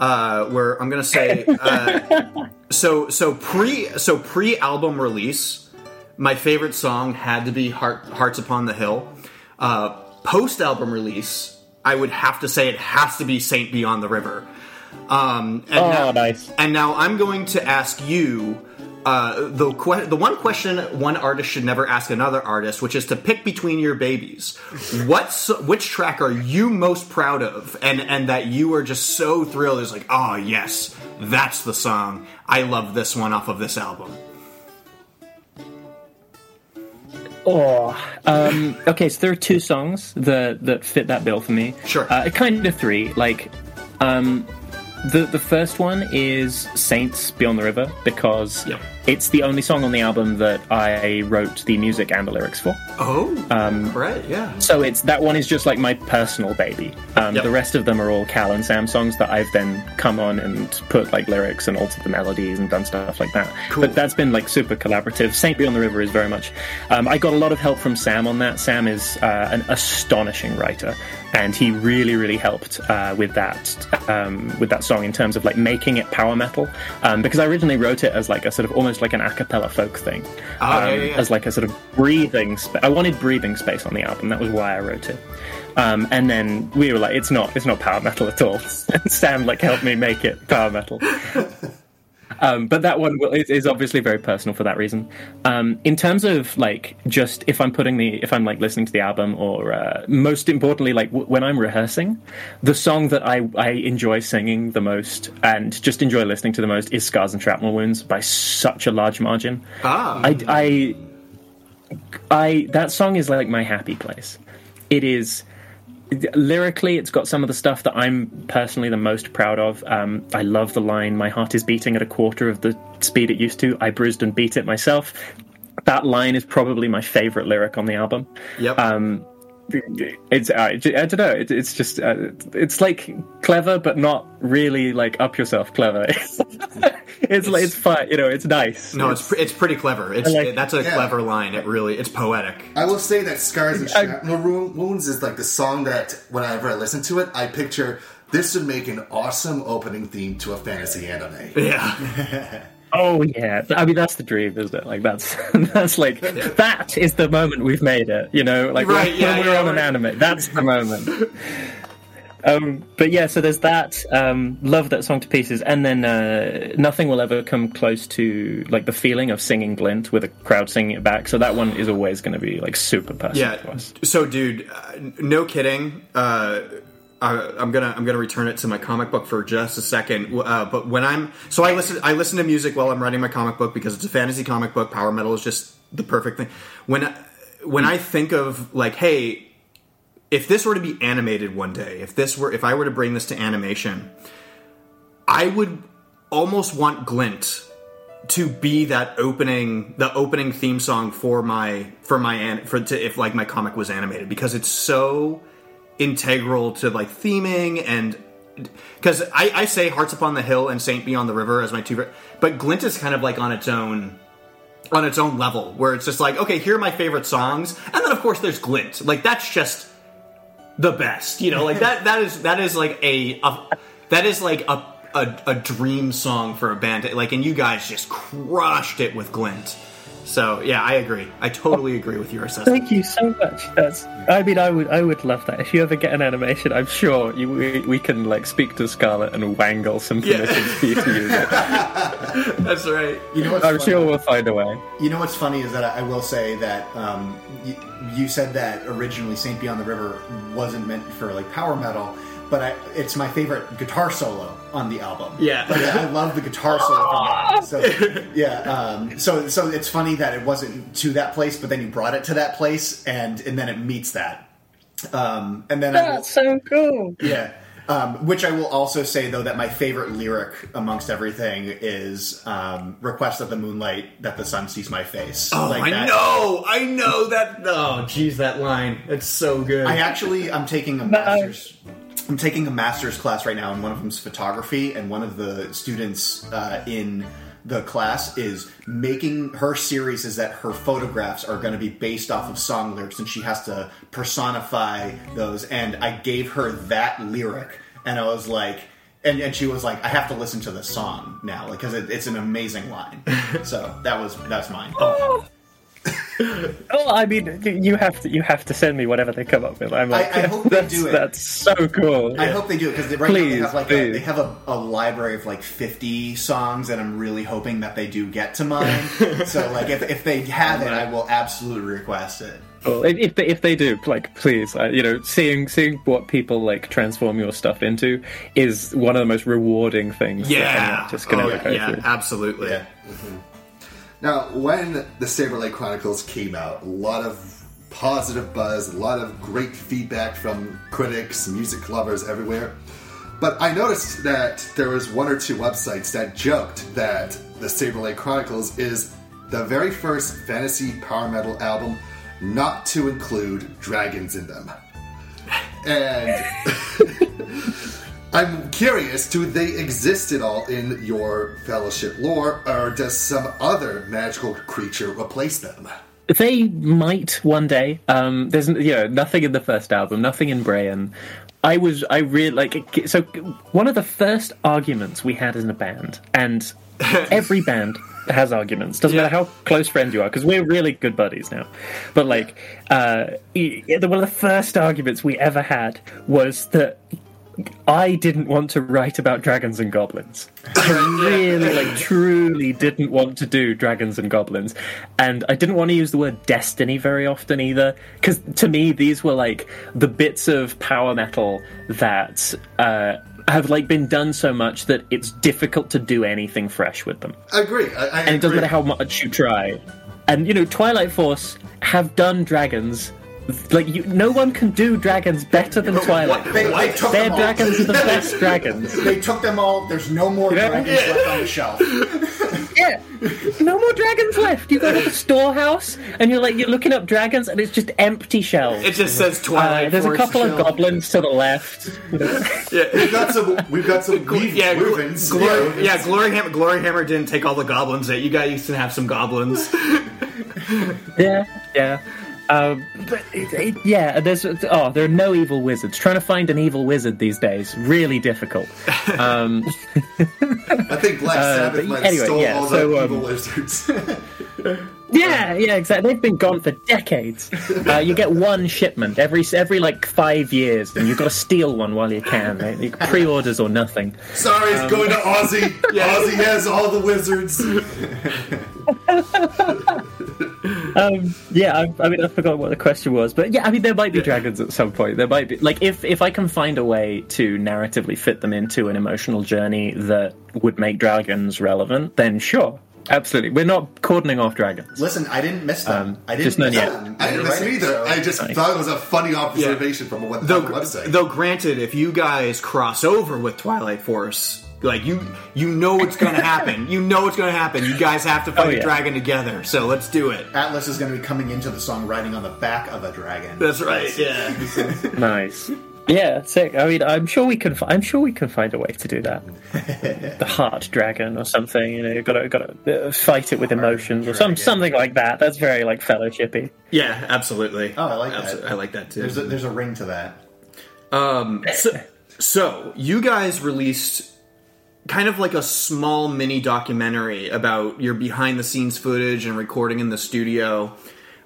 Uh, where I'm going to say, uh, so so pre so pre album release, my favorite song had to be Heart, Hearts Upon the Hill. Uh, Post album release, I would have to say it has to be Saint Beyond the River. Um, and oh, now, nice. And now I'm going to ask you uh, the que- the one question one artist should never ask another artist, which is to pick between your babies. What which track are you most proud of, and and that you are just so thrilled? Is like, oh yes, that's the song. I love this one off of this album. Oh, um, okay. So there are two songs that that fit that bill for me. Sure. Uh, kind of three. Like, um, the the first one is Saints Beyond the River because yep. It's the only song on the album that I wrote the music and the lyrics for. Oh, um, right, yeah. So it's that one is just like my personal baby. Um, yep. The rest of them are all Cal and Sam songs that I've then come on and put like lyrics and altered the melodies and done stuff like that. Cool. But that's been like super collaborative. Saint Beyond the River is very much. Um, I got a lot of help from Sam on that. Sam is uh, an astonishing writer and he really really helped uh, with that um, with that song in terms of like making it power metal um, because I originally wrote it as like a sort of almost like an a cappella folk thing. Oh, um, yeah, yeah. as like a sort of breathing spa- I wanted breathing space on the album that was why I wrote it. Um, and then we were like it's not it's not power metal at all. And Sam like helped me make it power metal um, but that one will, is, is obviously very personal for that reason. Um, in terms of like just if I'm putting the if I'm like listening to the album or uh, most importantly like w- when I'm rehearsing, the song that I I enjoy singing the most and just enjoy listening to the most is "Scars and Shrapnel Wounds" by such a large margin. Ah. I I I that song is like my happy place. It is lyrically it's got some of the stuff that i'm personally the most proud of. Um, i love the line my heart is beating at a quarter of the speed it used to. I bruised and beat it myself. That line is probably my favorite lyric on the album. Yep. um, it's I, I don't know it, it's just uh, it's like clever but not really like up yourself clever it's like it's fun you know it's nice no, it's pre- it's pretty clever. It's like- that's a Yeah. clever line. It really it's poetic. I will say that Scars and Shrapnel Wounds is like the song that whenever I listen to it, I picture this would make an awesome opening theme to a fantasy anime. Yeah. Oh yeah, I mean that's the dream, isn't it? Like that's that's like that is the moment we've made it. You know, like Right, when, yeah, when we're yeah, on an right. anime, that's the moment. Um, but yeah, so there's that. Um, love that song to pieces, and then uh, nothing will ever come close to like the feeling of singing Glint with a crowd singing it back. So that one is always going to be like super personal to Yeah. us. So, dude, uh, no kidding. Uh, I, I'm gonna I'm gonna return it to my comic book for just a second. Uh, but when I'm so I listen I listen to music while I'm writing my comic book because it's a fantasy comic book. Power metal is just the perfect thing. When when I think of like, hey, if this were to be animated one day, if this were if I were to bring this to animation, I would almost want Glint to be that opening the opening theme song for my for my for to, if like my comic was animated because it's so integral to like theming and because I, I say Hearts Upon the Hill and Saint Beyond the River as my two, but Glint is kind of like on its own on its own level where it's just like okay here are my favorite songs and then of course there's Glint. Like that's just the best you know? Like that that is that is like a, a that is like a, a a dream song for a band. Like and you guys just crushed it with Glint so yeah I agree I totally agree with your assessment Thank you so much. That's. I mean, I would. I would love that. If you ever get an animation, I'm sure you, we, we can like speak to Scarlett and wangle some Yeah. for you to use it. that's right You know what's I'm funny? sure we'll find a way. You know what's funny is that I I will say that um, you, you said that originally Saint Beyond the River wasn't meant for like power metal, but I, it's my favorite guitar solo on the album. Yeah. like, I love the guitar solo. from that. So yeah, um, so so it's funny that it wasn't to that place, but then you brought it to that place, and and then it meets that. Um, and then I will- so cool. yeah. Um, which I will also say though that my favorite lyric amongst everything is um, "Request of the moonlight that the sun sees my face." oh Like I that- know I know that oh jeez that line it's so good I actually I'm taking a master's. I'm taking a master's class right now, and one of them's photography, and one of the students uh, in the class is making her series is that her photographs are going to be based off of song lyrics, and she has to personify those. And I gave her that lyric, and I was like. And, and she was like, "I have to listen to the song now, because it, it's an amazing line." so that was that's mine. Oh, I mean, you have to. You have to send me whatever they come up with. I'm like, I hope they do it. That's so cool. I hope they do it because right now they have like a, they have a, a library of like fifty songs, and I'm really hoping that they do get to mine. so like if, if they have it, I will absolutely request it. Well, if, if they if they do, like, please, uh, you know, seeing seeing what people like transform your stuff into is one of the most rewarding things. that any yeah artist can oh, ever go yeah through. absolutely Yeah. Now, when the Saberlight Chronicles came out, a lot of positive buzz, a lot of great feedback from critics, music lovers everywhere. But I noticed that there was one or two websites that joked that the Saberlight Chronicles is the very first fantasy power metal album not to include dragons in them. And I'm curious, do they exist at all in your fellowship lore, or does some other magical creature replace them? They might one day. Um, there's you know nothing in the first album, nothing in Brayan. I was I really like so one of the first arguments we had in a band, and every band has arguments. Doesn't Yeah. matter how close friends you are, because we're really good buddies now. But like, uh, one of the first arguments we ever had was that I didn't want to write about dragons and goblins. I really, like, truly didn't want to do dragons and goblins, and I didn't want to use the word destiny very often either, because to me these were like the bits of power metal that. Uh, have like been done so much that it's difficult to do anything fresh with them, I agree. I, I and it doesn't matter how much you try. And you know, Twilight Force have done dragons. Like you, no one can do dragons better than Twilight. They, they took Their them all. dragons are the best dragons. They took them all. There's no more Yeah. dragons left on the shelf. Yeah, no more dragons left. You go to the storehouse and you're like you're looking up dragons, and it's just empty shells. It just says Twilight. Uh, there's a Force couple of shell. goblins to the left. Yeah. We've got some. We've got some weave, Yeah, gl- weavings. Glory, yeah, yeah, Gloryhammer. Glory Hammer didn't take all the goblins. That you guys used to have some goblins. Yeah, yeah. Um, but it, it, yeah, there's oh, there are no evil wizards. Trying to find an evil wizard these days really difficult. Um, I think Black Sabbath but might have anyway, stole yeah, all so, the um, evil wizards. yeah, yeah, exactly. They've been gone for decades. Uh, you get one shipment every every like five years, and you've got to steal one while you can. Right? You- Pre-orders or nothing. Sorry, Um, it's going to Ozzy. yeah. Ozzy has all the wizards. Um, yeah, I, I mean, I forgot what the question was, but yeah, I mean, there might be dragons at some point. There might be, like, if if I can find a way to narratively fit them into an emotional journey that would make dragons relevant, then sure, absolutely. We're not cordoning off dragons. Listen, I didn't miss them. Um, I didn't just miss yet. them. I didn't You're either. so- I just thought it was a funny observation from a web- though, the website. though, granted, if you guys cross over with Twilight Force, like you, you know what's going to happen. you know what's going to happen. You guys have to fight Oh, a dragon together. So let's do it. Atlas is going to be coming into the song riding on the back of a dragon. That's right. Yeah. Nice. Yeah, sick. I mean, I'm sure we can. fi- I'm sure we can find a way to do that. the heart dragon or something. You know, you gotta gotta uh, fight it with emotions or some something like that. That's very like fellowshippy. Yeah. Absolutely. Oh, I like Abso- that. I like that too. There's a, there's a ring to that. so, so you guys released kind of like a small mini documentary about your behind the scenes footage and recording in the studio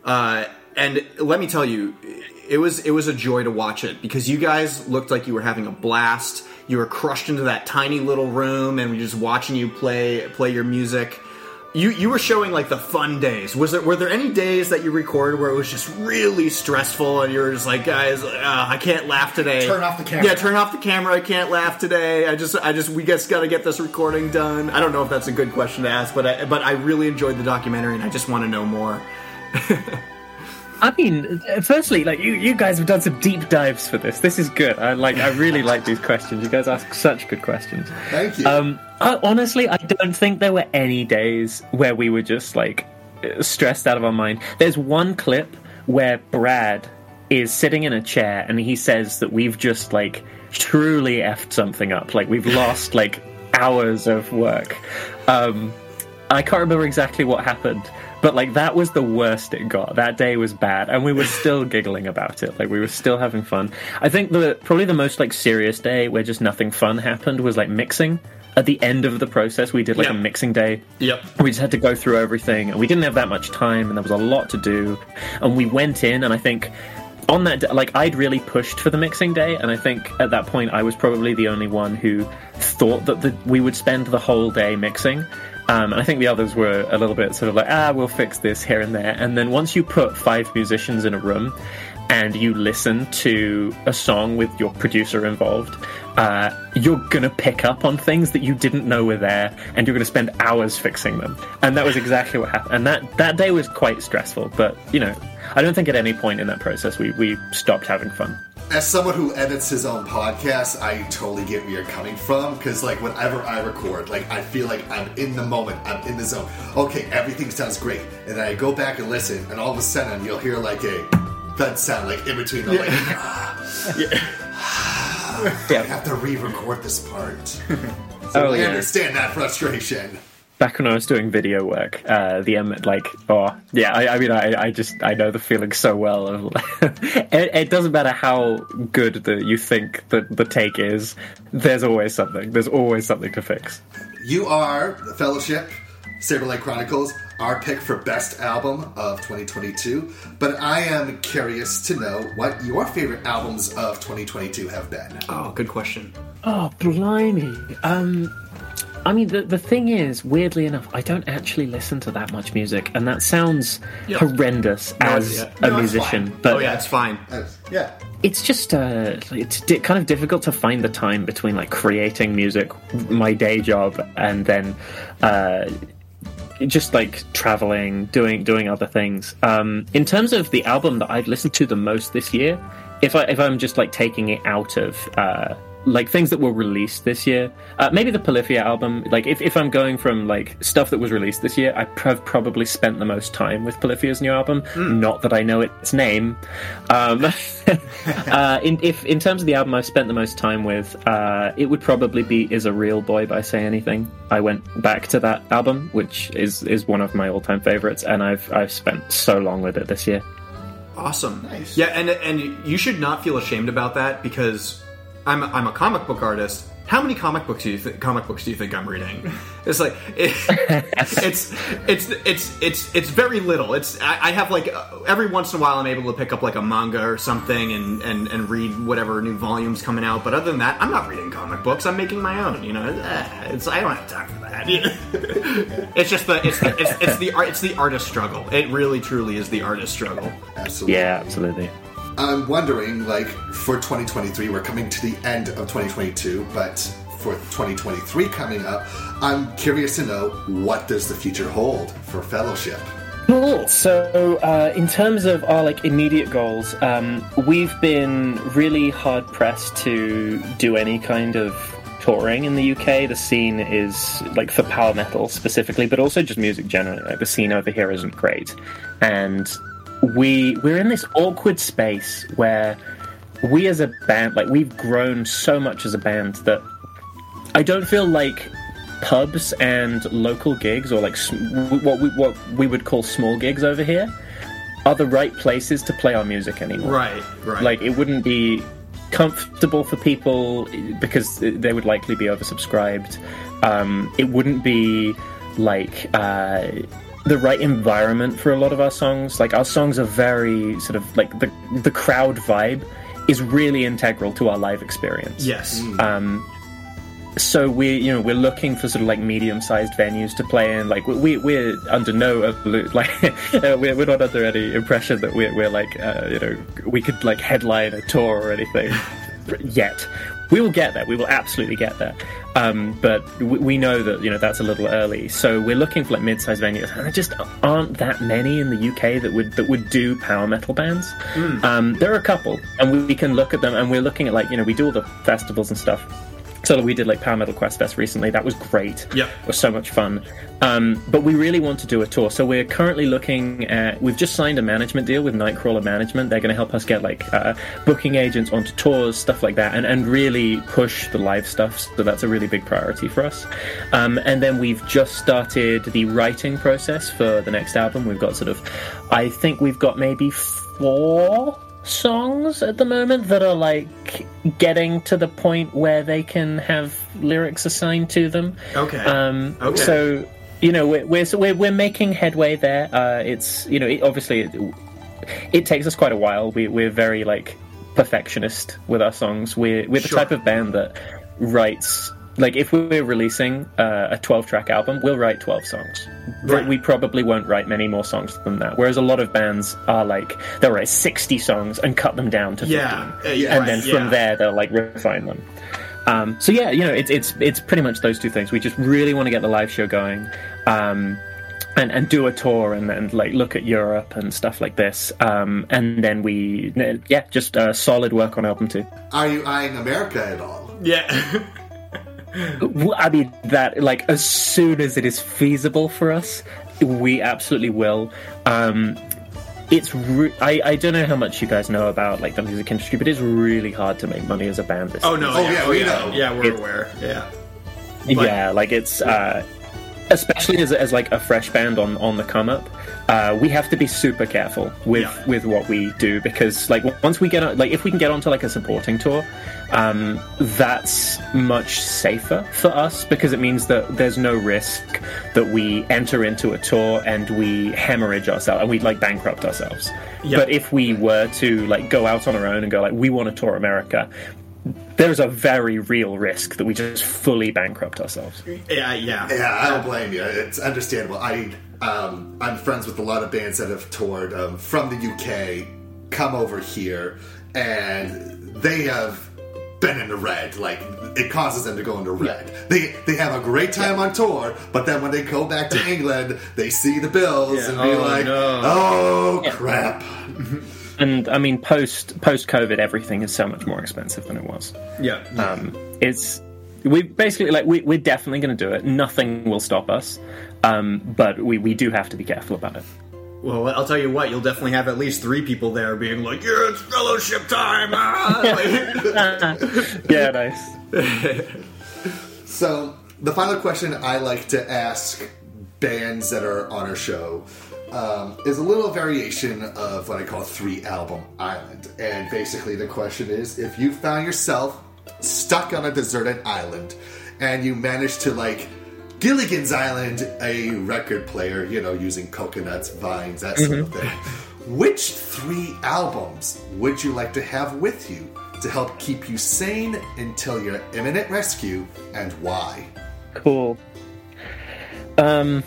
uh, and let me tell you it was it was a joy to watch it because you guys looked like you were having a blast you were crushed into that tiny little room and we were just watching you play play your music you you were showing like the fun days. Was there were there any days that you recorded where it was just really stressful and you were just like, guys, uh, I can't laugh today. Turn off the camera. Yeah, turn off the camera. I can't laugh today. I just I just we just got to get this recording done. I don't know if that's a good question to ask, but I, but I really enjoyed the documentary and I just want to know more. I mean, uh, firstly, like you, you guys have done some deep dives for this. This is good. I like. I really like these questions. You guys ask such good questions. Thank you. Um, I, honestly, I don't think there were any days where we were just like stressed out of our mind. There's one clip where Brad is sitting in a chair and he says that we've just like truly effed something up. Like we've lost like hours of work. Um, I can't remember exactly what happened, but like that was the worst it got. That day was bad, and we were still giggling about it. Like we were still having fun. I think the probably the most like serious day where just nothing fun happened was like mixing. At the end of the process, we did like Yeah. a mixing day. Yep. We just had to go through everything, and we didn't have that much time, and there was a lot to do. And we went in, and I think on that, day, like I'd really pushed for the mixing day, and I think at that point I was probably the only one who thought that the, we would spend the whole day mixing. Um, and I think the others were a little bit sort of like, ah, we'll fix this here and there. And then once you put five musicians in a room and you listen to a song with your producer involved, uh, you're gonna pick up on things that you didn't know were there, and you're gonna spend hours fixing them. And that was exactly what happened. And that that day was quite stressful, but you know, I don't think at any point in that process we we stopped having fun. As someone who edits his own podcast, I totally get where you're coming from. Because, like, whenever I record, like, I feel like I'm in the moment, I'm in the zone. Okay, everything sounds great. And then I go back and listen, and all of a sudden, you'll hear, like, a thud sound, like, in between the, like, ah yeah I have to re record this part. so Oh, I yeah. understand that frustration. back when I was doing video work, uh, the um, like, oh yeah, I, I mean, I, I just I know the feeling so well. Of, it, it doesn't matter how good the you think the the take is. There's always something. There's always something to fix. You are the Fellowship Saberlight Chronicles, our pick for best album of 2022. But I am curious to know what your favorite albums of 2022 have been. Oh, good question. Oh, blimey. Um, I mean, the, the thing is, weirdly enough, I don't actually listen to that much music, and that sounds Yeah. horrendous as yeah. a No, musician. But Oh yeah, it's fine. Uh, yeah. it's just uh, it's di- kind of difficult to find the time between like creating music, my day job, and then uh, just like traveling, doing doing other things. Um, in terms of the album that I've listened to the most this year, if I if I'm just like taking it out of uh, like things that were released this year, uh, maybe the Polyphia album. Like if, if I'm going from like stuff that was released this year, I have probably spent the most time with Polyphia's new album. Not that I know its name. Um, uh, in, if in terms of the album I've spent the most time with, uh, it would probably be "Is a Real Boy" by Say Anything. I went back to that album, which is is one of my all time favorites, and I've I've spent so long with it this year. Awesome. Nice. Yeah, and and you should not feel ashamed about that because I'm a, I'm a comic book artist. How many comic books do you think comic books do you think I'm reading? It's like it, it's it's it's it's it's very little. It's I, I have like uh, every once in a while I'm able to pick up like a manga or something and and and read whatever new volumes coming out. But other than that, I'm not reading comic books. I'm making my own. You know, Eh, it's I don't have time for that. it's just the it's the, it's, it's the art it's the artist struggle. It really truly is the artist struggle. Absolutely. Yeah, absolutely. I'm wondering, like, for 2023, we're coming to the end of 2022, but for 2023 coming up, I'm curious to know what does the future hold for Fellowship? Cool. So, uh, in terms of our like immediate goals, um, we've been really hard pressed to do any kind of touring in the UK. The scene is like for power metal specifically, but also just music generally. Like the scene over here isn't great, and we we're in this awkward space where we as a band, like we've grown so much as a band that I don't feel like pubs and local gigs, or like what we what we would call small gigs over here, are the right places to play our music anymore. Right, right. Like it wouldn't be comfortable for people because they would likely be oversubscribed. Um, it wouldn't be like uh, the right environment for a lot of our songs. Like our songs are very sort of like the the crowd vibe is really integral to our live experience yes. um, so we you know we're looking for sort of like medium-sized venues to play in like we we're under no like uh, we're, we're not under any impression that we're, we're like uh, you know we could like headline a tour or anything yet we will get there. We will absolutely get there. Um, but we, we know that you know that's a little early. So we're looking for like mid-sized venues. And there just aren't that many in the UK that would that would do power metal bands. Um, there are a couple and we, we can look at them and we're looking at like you know we do all the festivals and stuff so we did like Power Metal Quest Fest recently. That was great. Yeah, It was so much fun. Um, but we really want to do a tour. So we're currently looking at. We've just signed a management deal with Nightcrawler Management. They're going to help us get like uh, booking agents onto tours, stuff like that, and, and really push the live stuff. So that's a really big priority for us. Um, and then we've just started the writing process for the next album. We've got sort of. I think we've got maybe four songs at the moment that are like getting to the point where they can have lyrics assigned to them. Okay. Um, Okay. So you know we're we're, so we're we're making headway there. Uh, it's you know it, obviously it, it takes us quite a while. We we're very like perfectionist with our songs. We're we're the Sure. type of band that writes. Like if we're releasing uh, a 12 track album, we'll write 12 songs. But Right. We probably won't write many more songs than that. Whereas a lot of bands are like they'll write 60 songs and cut them down to 15 yeah. uh, yeah, and right, then from yeah. there they'll like refine them. Um, so yeah, you know, it's it's it's pretty much those two things. We just really want to get the live show going, um, and and do a tour and, and like look at Europe and stuff like this. Um, and then we yeah, just uh, solid work on album two. Are you eyeing America at all? Yeah. W- I mean that like as soon as it is feasible for us, we absolutely will. Um, it's re- I, I don't know how much you guys know about like the music industry, but it's really hard to make money as a band. This oh no. Oh, yeah, we know. Yeah, we're It- aware. Yeah. yeah like it's uh especially as, as like a fresh band on on the come up uh, we have to be super careful with Yeah. with what we do because like once we get on like if we can get onto like a supporting tour um, that's much safer for us because it means that there's no risk that we enter into a tour and we hemorrhage ourselves and we like bankrupt ourselves Yeah. but if we were to like go out on our own and go like we want to tour america there's a very real risk that we just fully bankrupt ourselves Yeah, yeah. Yeah, I don't blame you. It's understandable. I um, I'm friends with a lot of bands that have toured um, from the UK, come over here, and they have been in the red. Like it causes them to go into red. They they have a great time on tour, but then when they go back to England, they see the bills Yeah. and be Oh, like, no. "Oh crap." And I mean, post post COVID, everything is so much more expensive than it was. Yeah. Um, it's we basically like we, we're definitely going to do it. Nothing will stop us, um, but we, we do have to be careful about it. Well, I'll tell you what, you'll definitely have at least three people there being like, yeah, it's fellowship time! ah!" Yeah, nice. So, the final question I like to ask bands that are on our show um, is a little variation of what I call three album island. And basically, the question is if you found yourself stuck on a deserted island and you managed to, like, Gilligan's Island, a record player, you know, using coconuts, vines, that sort of thing. Which three albums would you like to have with you to help keep you sane until your imminent rescue, and why? Cool. Um,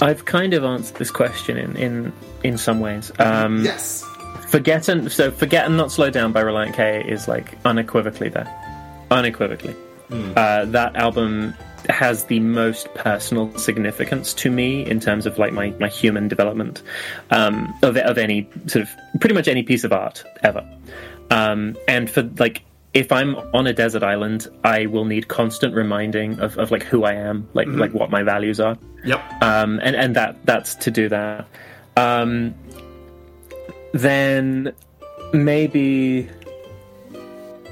I've kind of answered this question in in in some ways. Um, Yes. Forget and so forget and not slow down by Relient K is like unequivocally there, unequivocally. Uh, that album has the most personal significance to me in terms of like my, my human development um, of of any sort of pretty much any piece of art ever. Um, and for like if I'm on a desert island, I will need constant reminding of, of like who I am, like like what my values are yep. um, and and that that's to do that. Um, then maybe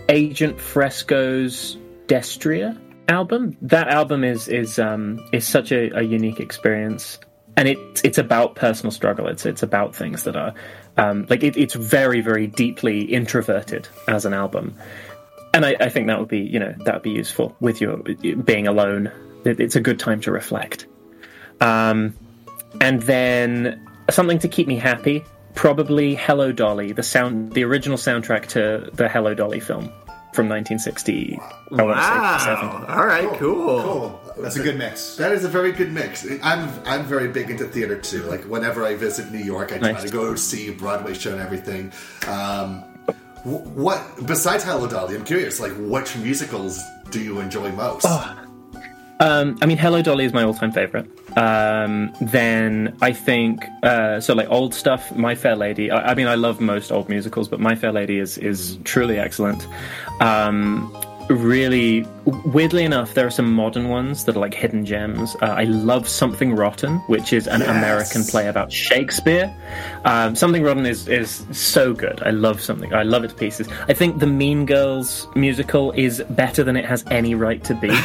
Agent Fresco's Destrier album. That album is is um, is such a, a unique experience, and it it's about personal struggle. It's it's about things that are um, like it, it's very very deeply introverted as an album, and I, I think that would be you know that would be useful with your being alone. It, it's a good time to reflect. Um, and then something to keep me happy. Probably Hello Dolly, the sound, the original soundtrack to the Hello Dolly film from 1960. I wanna say 67. Wow. All right, cool. Cool. That's a good mix. That is a very good mix. I'm I'm very big into theater too. Like whenever I visit New York, I try Nice. to go see a Broadway show and everything. Um, wh- what besides Hello Dolly? I'm curious. Like, which musicals do you enjoy most? Um, I mean, Hello Dolly is my all-time favorite. Um, then I think uh, so. Like old stuff, My Fair Lady. I, I mean, I love most old musicals, but My Fair Lady is is truly excellent. Um, really, weirdly enough, there are some modern ones that are like hidden gems. Uh, I love Something Rotten, which is an Yes. American play about Shakespeare. Um, Something Rotten is is so good. I love something. I love it to pieces. I think the Mean Girls musical is better than it has any right to be.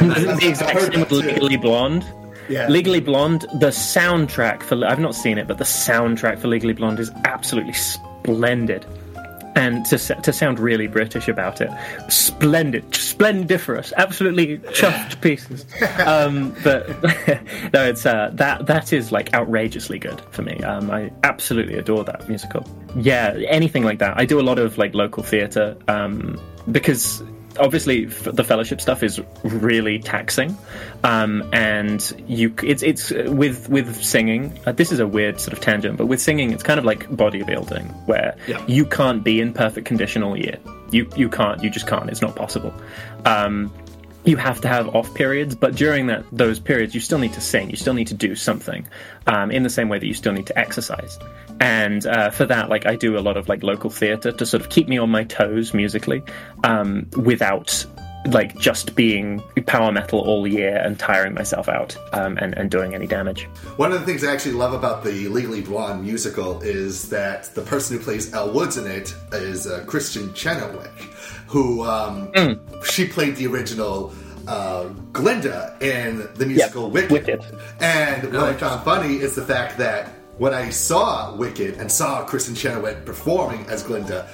the exact same with. Legally Blonde. Yeah. Legally Blonde, the soundtrack for I've not seen it, but the soundtrack for Legally Blonde is absolutely splendid. And to to sound really British about it, splendid, splendiferous, absolutely chuffed pieces. Um, but no, it's uh, that that is like outrageously good for me. Um, I absolutely adore that musical. Yeah, anything like that. I do a lot of like local theatre um, because obviously f- the fellowship stuff is really taxing um, and you it's it's uh, with with singing uh, this is a weird sort of tangent but with singing it's kind of like bodybuilding where Yeah. you can't be in perfect condition all year you you can't you just can't it's not possible um, you have to have off periods, but during that those periods, you still need to sing. You still need to do something, um, in the same way that you still need to exercise. And uh, for that, like I do a lot of like local theatre to sort of keep me on my toes musically, um, without like just being power metal all year and tiring myself out um, and and doing any damage. One of the things I actually love about the Legally Blonde musical is that the person who plays Elle Woods in it is uh, Kristin Chenoweth, who um, she played the original uh, Glinda in the musical Wicked. Wicked. And what I found funny is the fact that when I saw Wicked and saw Kristin Chenoweth performing as Glinda,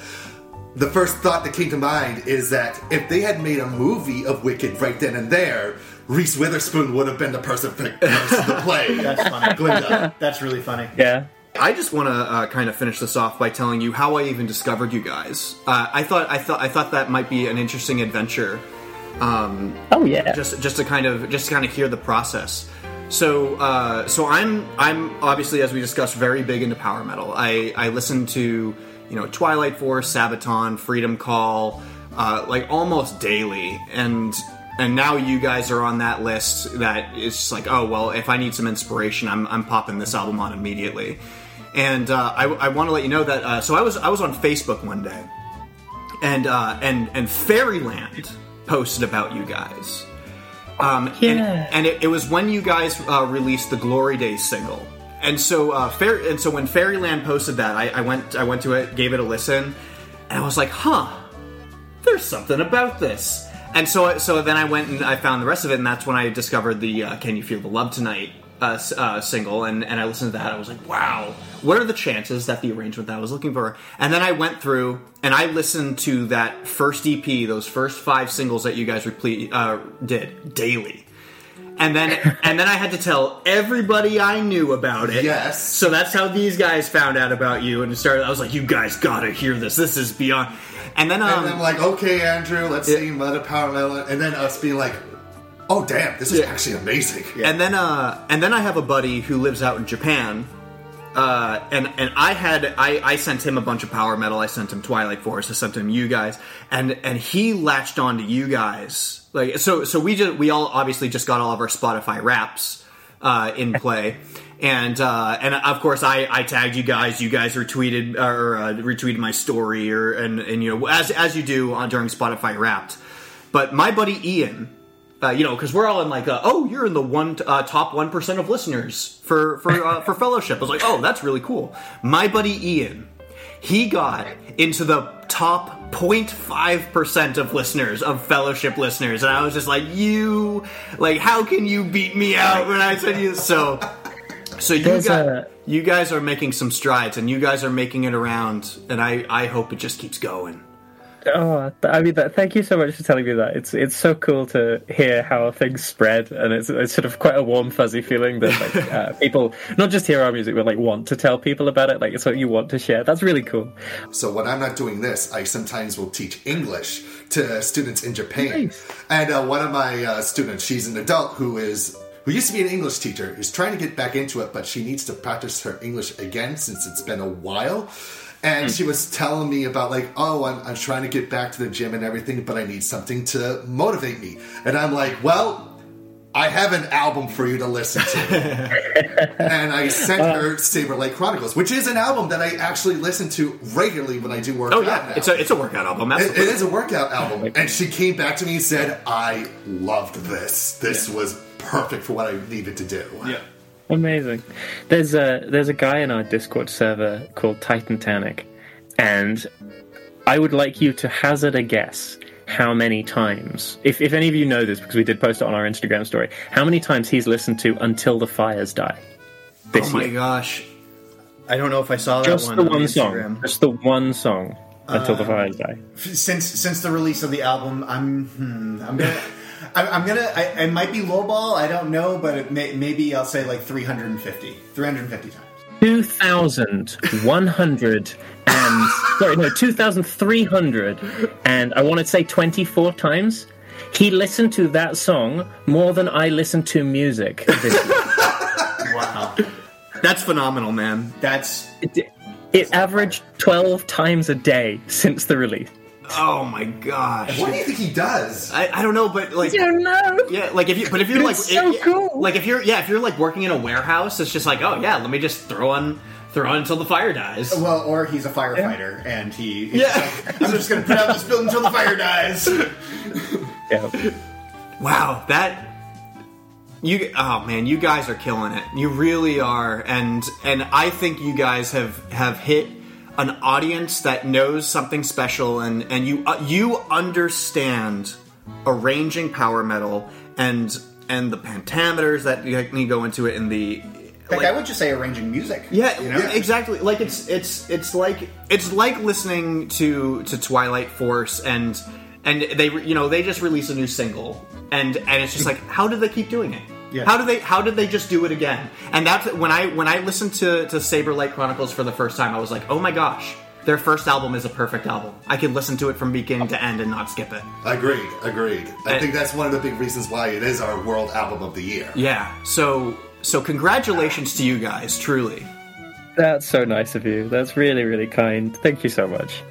the first thought that came to mind is that if they had made a movie of Wicked right then and there, Reese Witherspoon would have been the perfect person to play That's funny. Glinda. That's really funny. Yeah. I just want to uh, kind of finish this off by telling you how I even discovered you guys. Uh, I thought I thought I thought that might be an interesting adventure. Um, Oh yeah. just just to kind of just to kind of hear the process. So uh, so I'm I'm obviously as we discussed very big into power metal. I I listen to you know Twilight Force, Sabaton, Freedom Call, uh, like almost daily, and and now you guys are on that list that is just like oh well if I need some inspiration I'm I'm popping this album on immediately. And uh, I, I want to let you know that. Uh, so I was I was on Facebook one day, and uh, and and Fairyland posted about you guys. Um, Yeah. and, and it, it was when you guys uh, released the Glory Days single, and so uh, fair, and so when Fairyland posted that, I, I went I went to it, gave it a listen, and I was like, huh, there's something about this. And so so then I went and I found the rest of it, and that's when I discovered the uh, Can You Feel the Love Tonight uh, uh, single, and, and I listened to that. I was like, wow, what are the chances that the arrangement that I was looking for? And then I went through and I listened to that first EP, those first five singles that you guys reple- uh, did daily. And then and then I had to tell everybody I knew about it. Yes. So that's how these guys found out about you and it started I was like, you guys gotta hear this. This is beyond and then um And I'm like, okay, Andrew, let's Yeah. see Mother Power Metal. And then us being like, oh, damn, this is Yeah. actually amazing. And then, uh, and then I have a buddy who lives out in Japan, uh, and and I had I, I sent him a bunch of power metal. I sent him Twilight Force. I sent him you guys, and and he latched on to you guys. Like so, so we just we all obviously just got all of our Spotify raps uh, in play. And uh, and of course I, I tagged you guys. You guys retweeted or uh, retweeted my story, or and and you know as as you do on during Spotify Wrapped. But my buddy Ian, uh, you know, because we're all in like, uh, oh, you're in the one uh, top one percent of listeners for for uh, for fellowship. I was like, oh, that's really cool. My buddy Ian, he got into the top 0.5 percent of listeners of fellowship listeners, and I was just like, you, like, how can you beat me out when I said you so? So you There's guys, a- you guys are making some strides, and you guys are making it around, and I I hope it just keeps going. Oh, I mean, that, thank you so much for telling me that. It's it's so cool to hear how things spread, and it's, it's sort of quite a warm, fuzzy feeling that like uh, people not just hear our music, but like want to tell people about it. Like it's what you want to share. That's really cool. So when I'm not doing this, I sometimes will teach English to students in Japan. Nice. And uh, one of my uh, students, she's an adult who is who used to be an English teacher, is trying to get back into it, but she needs to practice her English again since it's been a while. And hmm. she was telling me about like, oh, I'm, I'm trying to get back to the gym and everything, but I need something to motivate me. And I'm like, well, I have an album for you to listen to. and I sent her Saberlight Chronicles, which is an album that I actually listen to regularly when I do work Oh out yeah, now. it's a it's a workout album. It- it is a workout album. And she came back to me and said, I loved this. This was perfect for what I needed to do. Yeah. Amazing. There's a there's a guy in our Discord server called Titan Titantanic, and I would like you to hazard a guess how many times, if if any of you know this, because we did post it on our Instagram story, how many times he's listened to "Until the Fires Die" this Oh my year. gosh. I don't know if I saw that Just one the on one song. Just the one song. Until the Fires Die. Since since the release of the album, I'm hmm, I'm gonna. I- I'm gonna. I, it might be lowball. I don't know, but it may, maybe I'll say like 350, 350 times. 2,100 and sorry, no, 2,300 and I want to say 24 times. He listened to that song more than I listened to music. This. Wow, That's phenomenal, man. that's it, it averaged 12 times a day since the release. Oh my gosh. What do you think he does? I, I don't know, but like I don't know. yeah, like if you but if you're like so if- cool. like if you're yeah, if you're like working in a warehouse, it's just like, oh yeah, let me just throw on throw on until the fire dies. well, or he's a firefighter and he. he's Yeah. like, I'm just gonna put out this building until the fire dies. Yeah. Wow, that you oh man, you guys are killing it. You really are, and and I think you guys have have hit an audience that knows something special, and and you uh, you understand arranging power metal and and the pentameters that you go into it and the Like, like- I would just say arranging music. yeah, you know? exactly. Like it's it's it's like it's like listening to to Twilight Force and and they you know they just release a new single and and it's just like how do they keep doing it? Yeah. How do they how did they just do it again? And that's when I when I listened to to Saberlight Chronicles for the first time, I was like, oh my gosh. Their first album is a perfect album. I can listen to it from beginning to end and not skip it. Agreed, agreed. I And- think that's one of the big reasons why it is our world album of the year. Yeah. So so congratulations to you guys, truly. That's so nice of you. That's really, really kind. Thank you so much.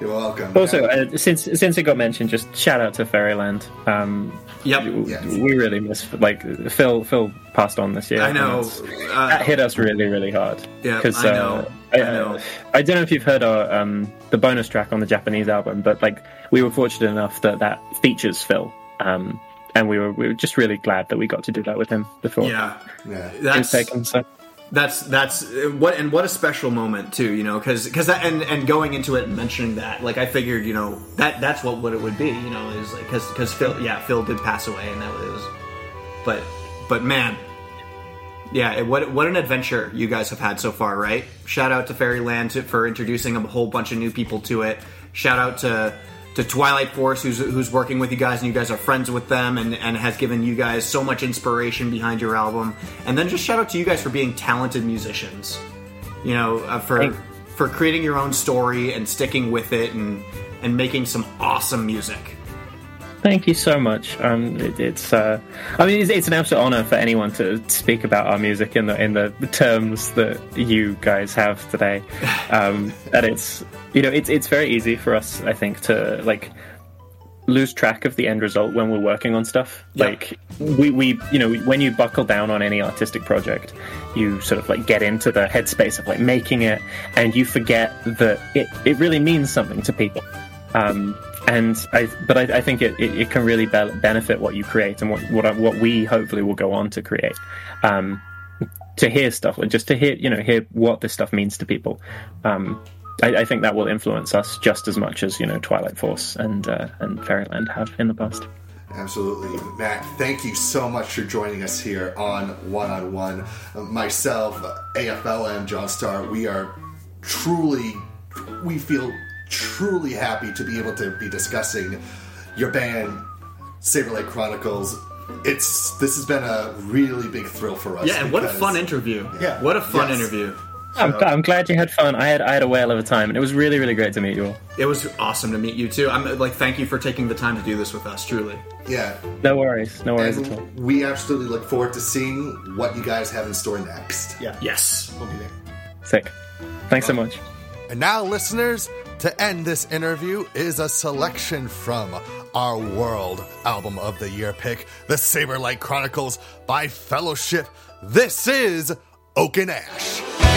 You're welcome. Also, uh, since since it got mentioned, just shout out to Fairyland. Um, Yep. Yes. We really miss like Phil. Phil passed on this year. I know. and Uh, that hit us really, really hard. Yeah, 'Cause, I know. Uh, I know. I don't know if you've heard our um, the bonus track on the Japanese album, but like we were fortunate enough that that features Phil, um, and we were we were just really glad that we got to do that with him before. yeah. yeah. That's taken, so. That's that's what and what a special moment too you know because because and and going into it and mentioning that like i figured you know that that's what what it would be you know is like because because phil yeah phil did pass away and that was but but man yeah what what an adventure you guys have had so far right? Shout out to fairyland to, for introducing a whole bunch of new people to it. Shout out to to Twilight Force, who's who's working with you guys, and you guys are friends with them, and, and has given you guys so much inspiration behind your album. And then just shout out to you guys for being talented musicians. You know, uh, for Thank- for creating your own story and sticking with it, and and making some awesome music. Thank you so much. Um, it, it's, uh, I mean, it's, it's an absolute honor for anyone to speak about our music in the in the terms that you guys have today. Um, and it's, you know, it's it's very easy for us, I think, to like lose track of the end result when we're working on stuff. Yeah. Like we, we, you know, when you buckle down on any artistic project, you sort of like get into the headspace of like making it, and you forget that it it really means something to people. Um, and I, but I, I think it, it, it can really be- benefit what you create and what what what we hopefully will go on to create. Um, to hear stuff, just to hear you know hear what this stuff means to people. Um, I, I think that will influence us just as much as you know Twilight Force and uh, and Fairyland have in the past. Absolutely. Matt, thank you so much for joining us here on One on One. Myself, AFL, and John Starr, we are truly, we feel truly happy to be able to be discussing your band, Saberlight Chronicles. It's this has been a really big thrill for us. Yeah, and what a because- fun interview. Yeah. what a fun Yes. interview. I'm, I'm glad you had fun. I had I had a whale of a time, and it was really really great to meet you all. It was awesome to meet you too. I'm like, thank you for taking the time to do this with us. Truly. Yeah, No worries, no worries at all. and we absolutely look forward to seeing what you guys have in store next. Yeah. Yes. We'll be there. Sick. Thanks so much. And now, listeners, to end this interview is a selection from our World Album of the Year pick, The Saberlight Chronicles by Fellowship. This is Oak and Ash.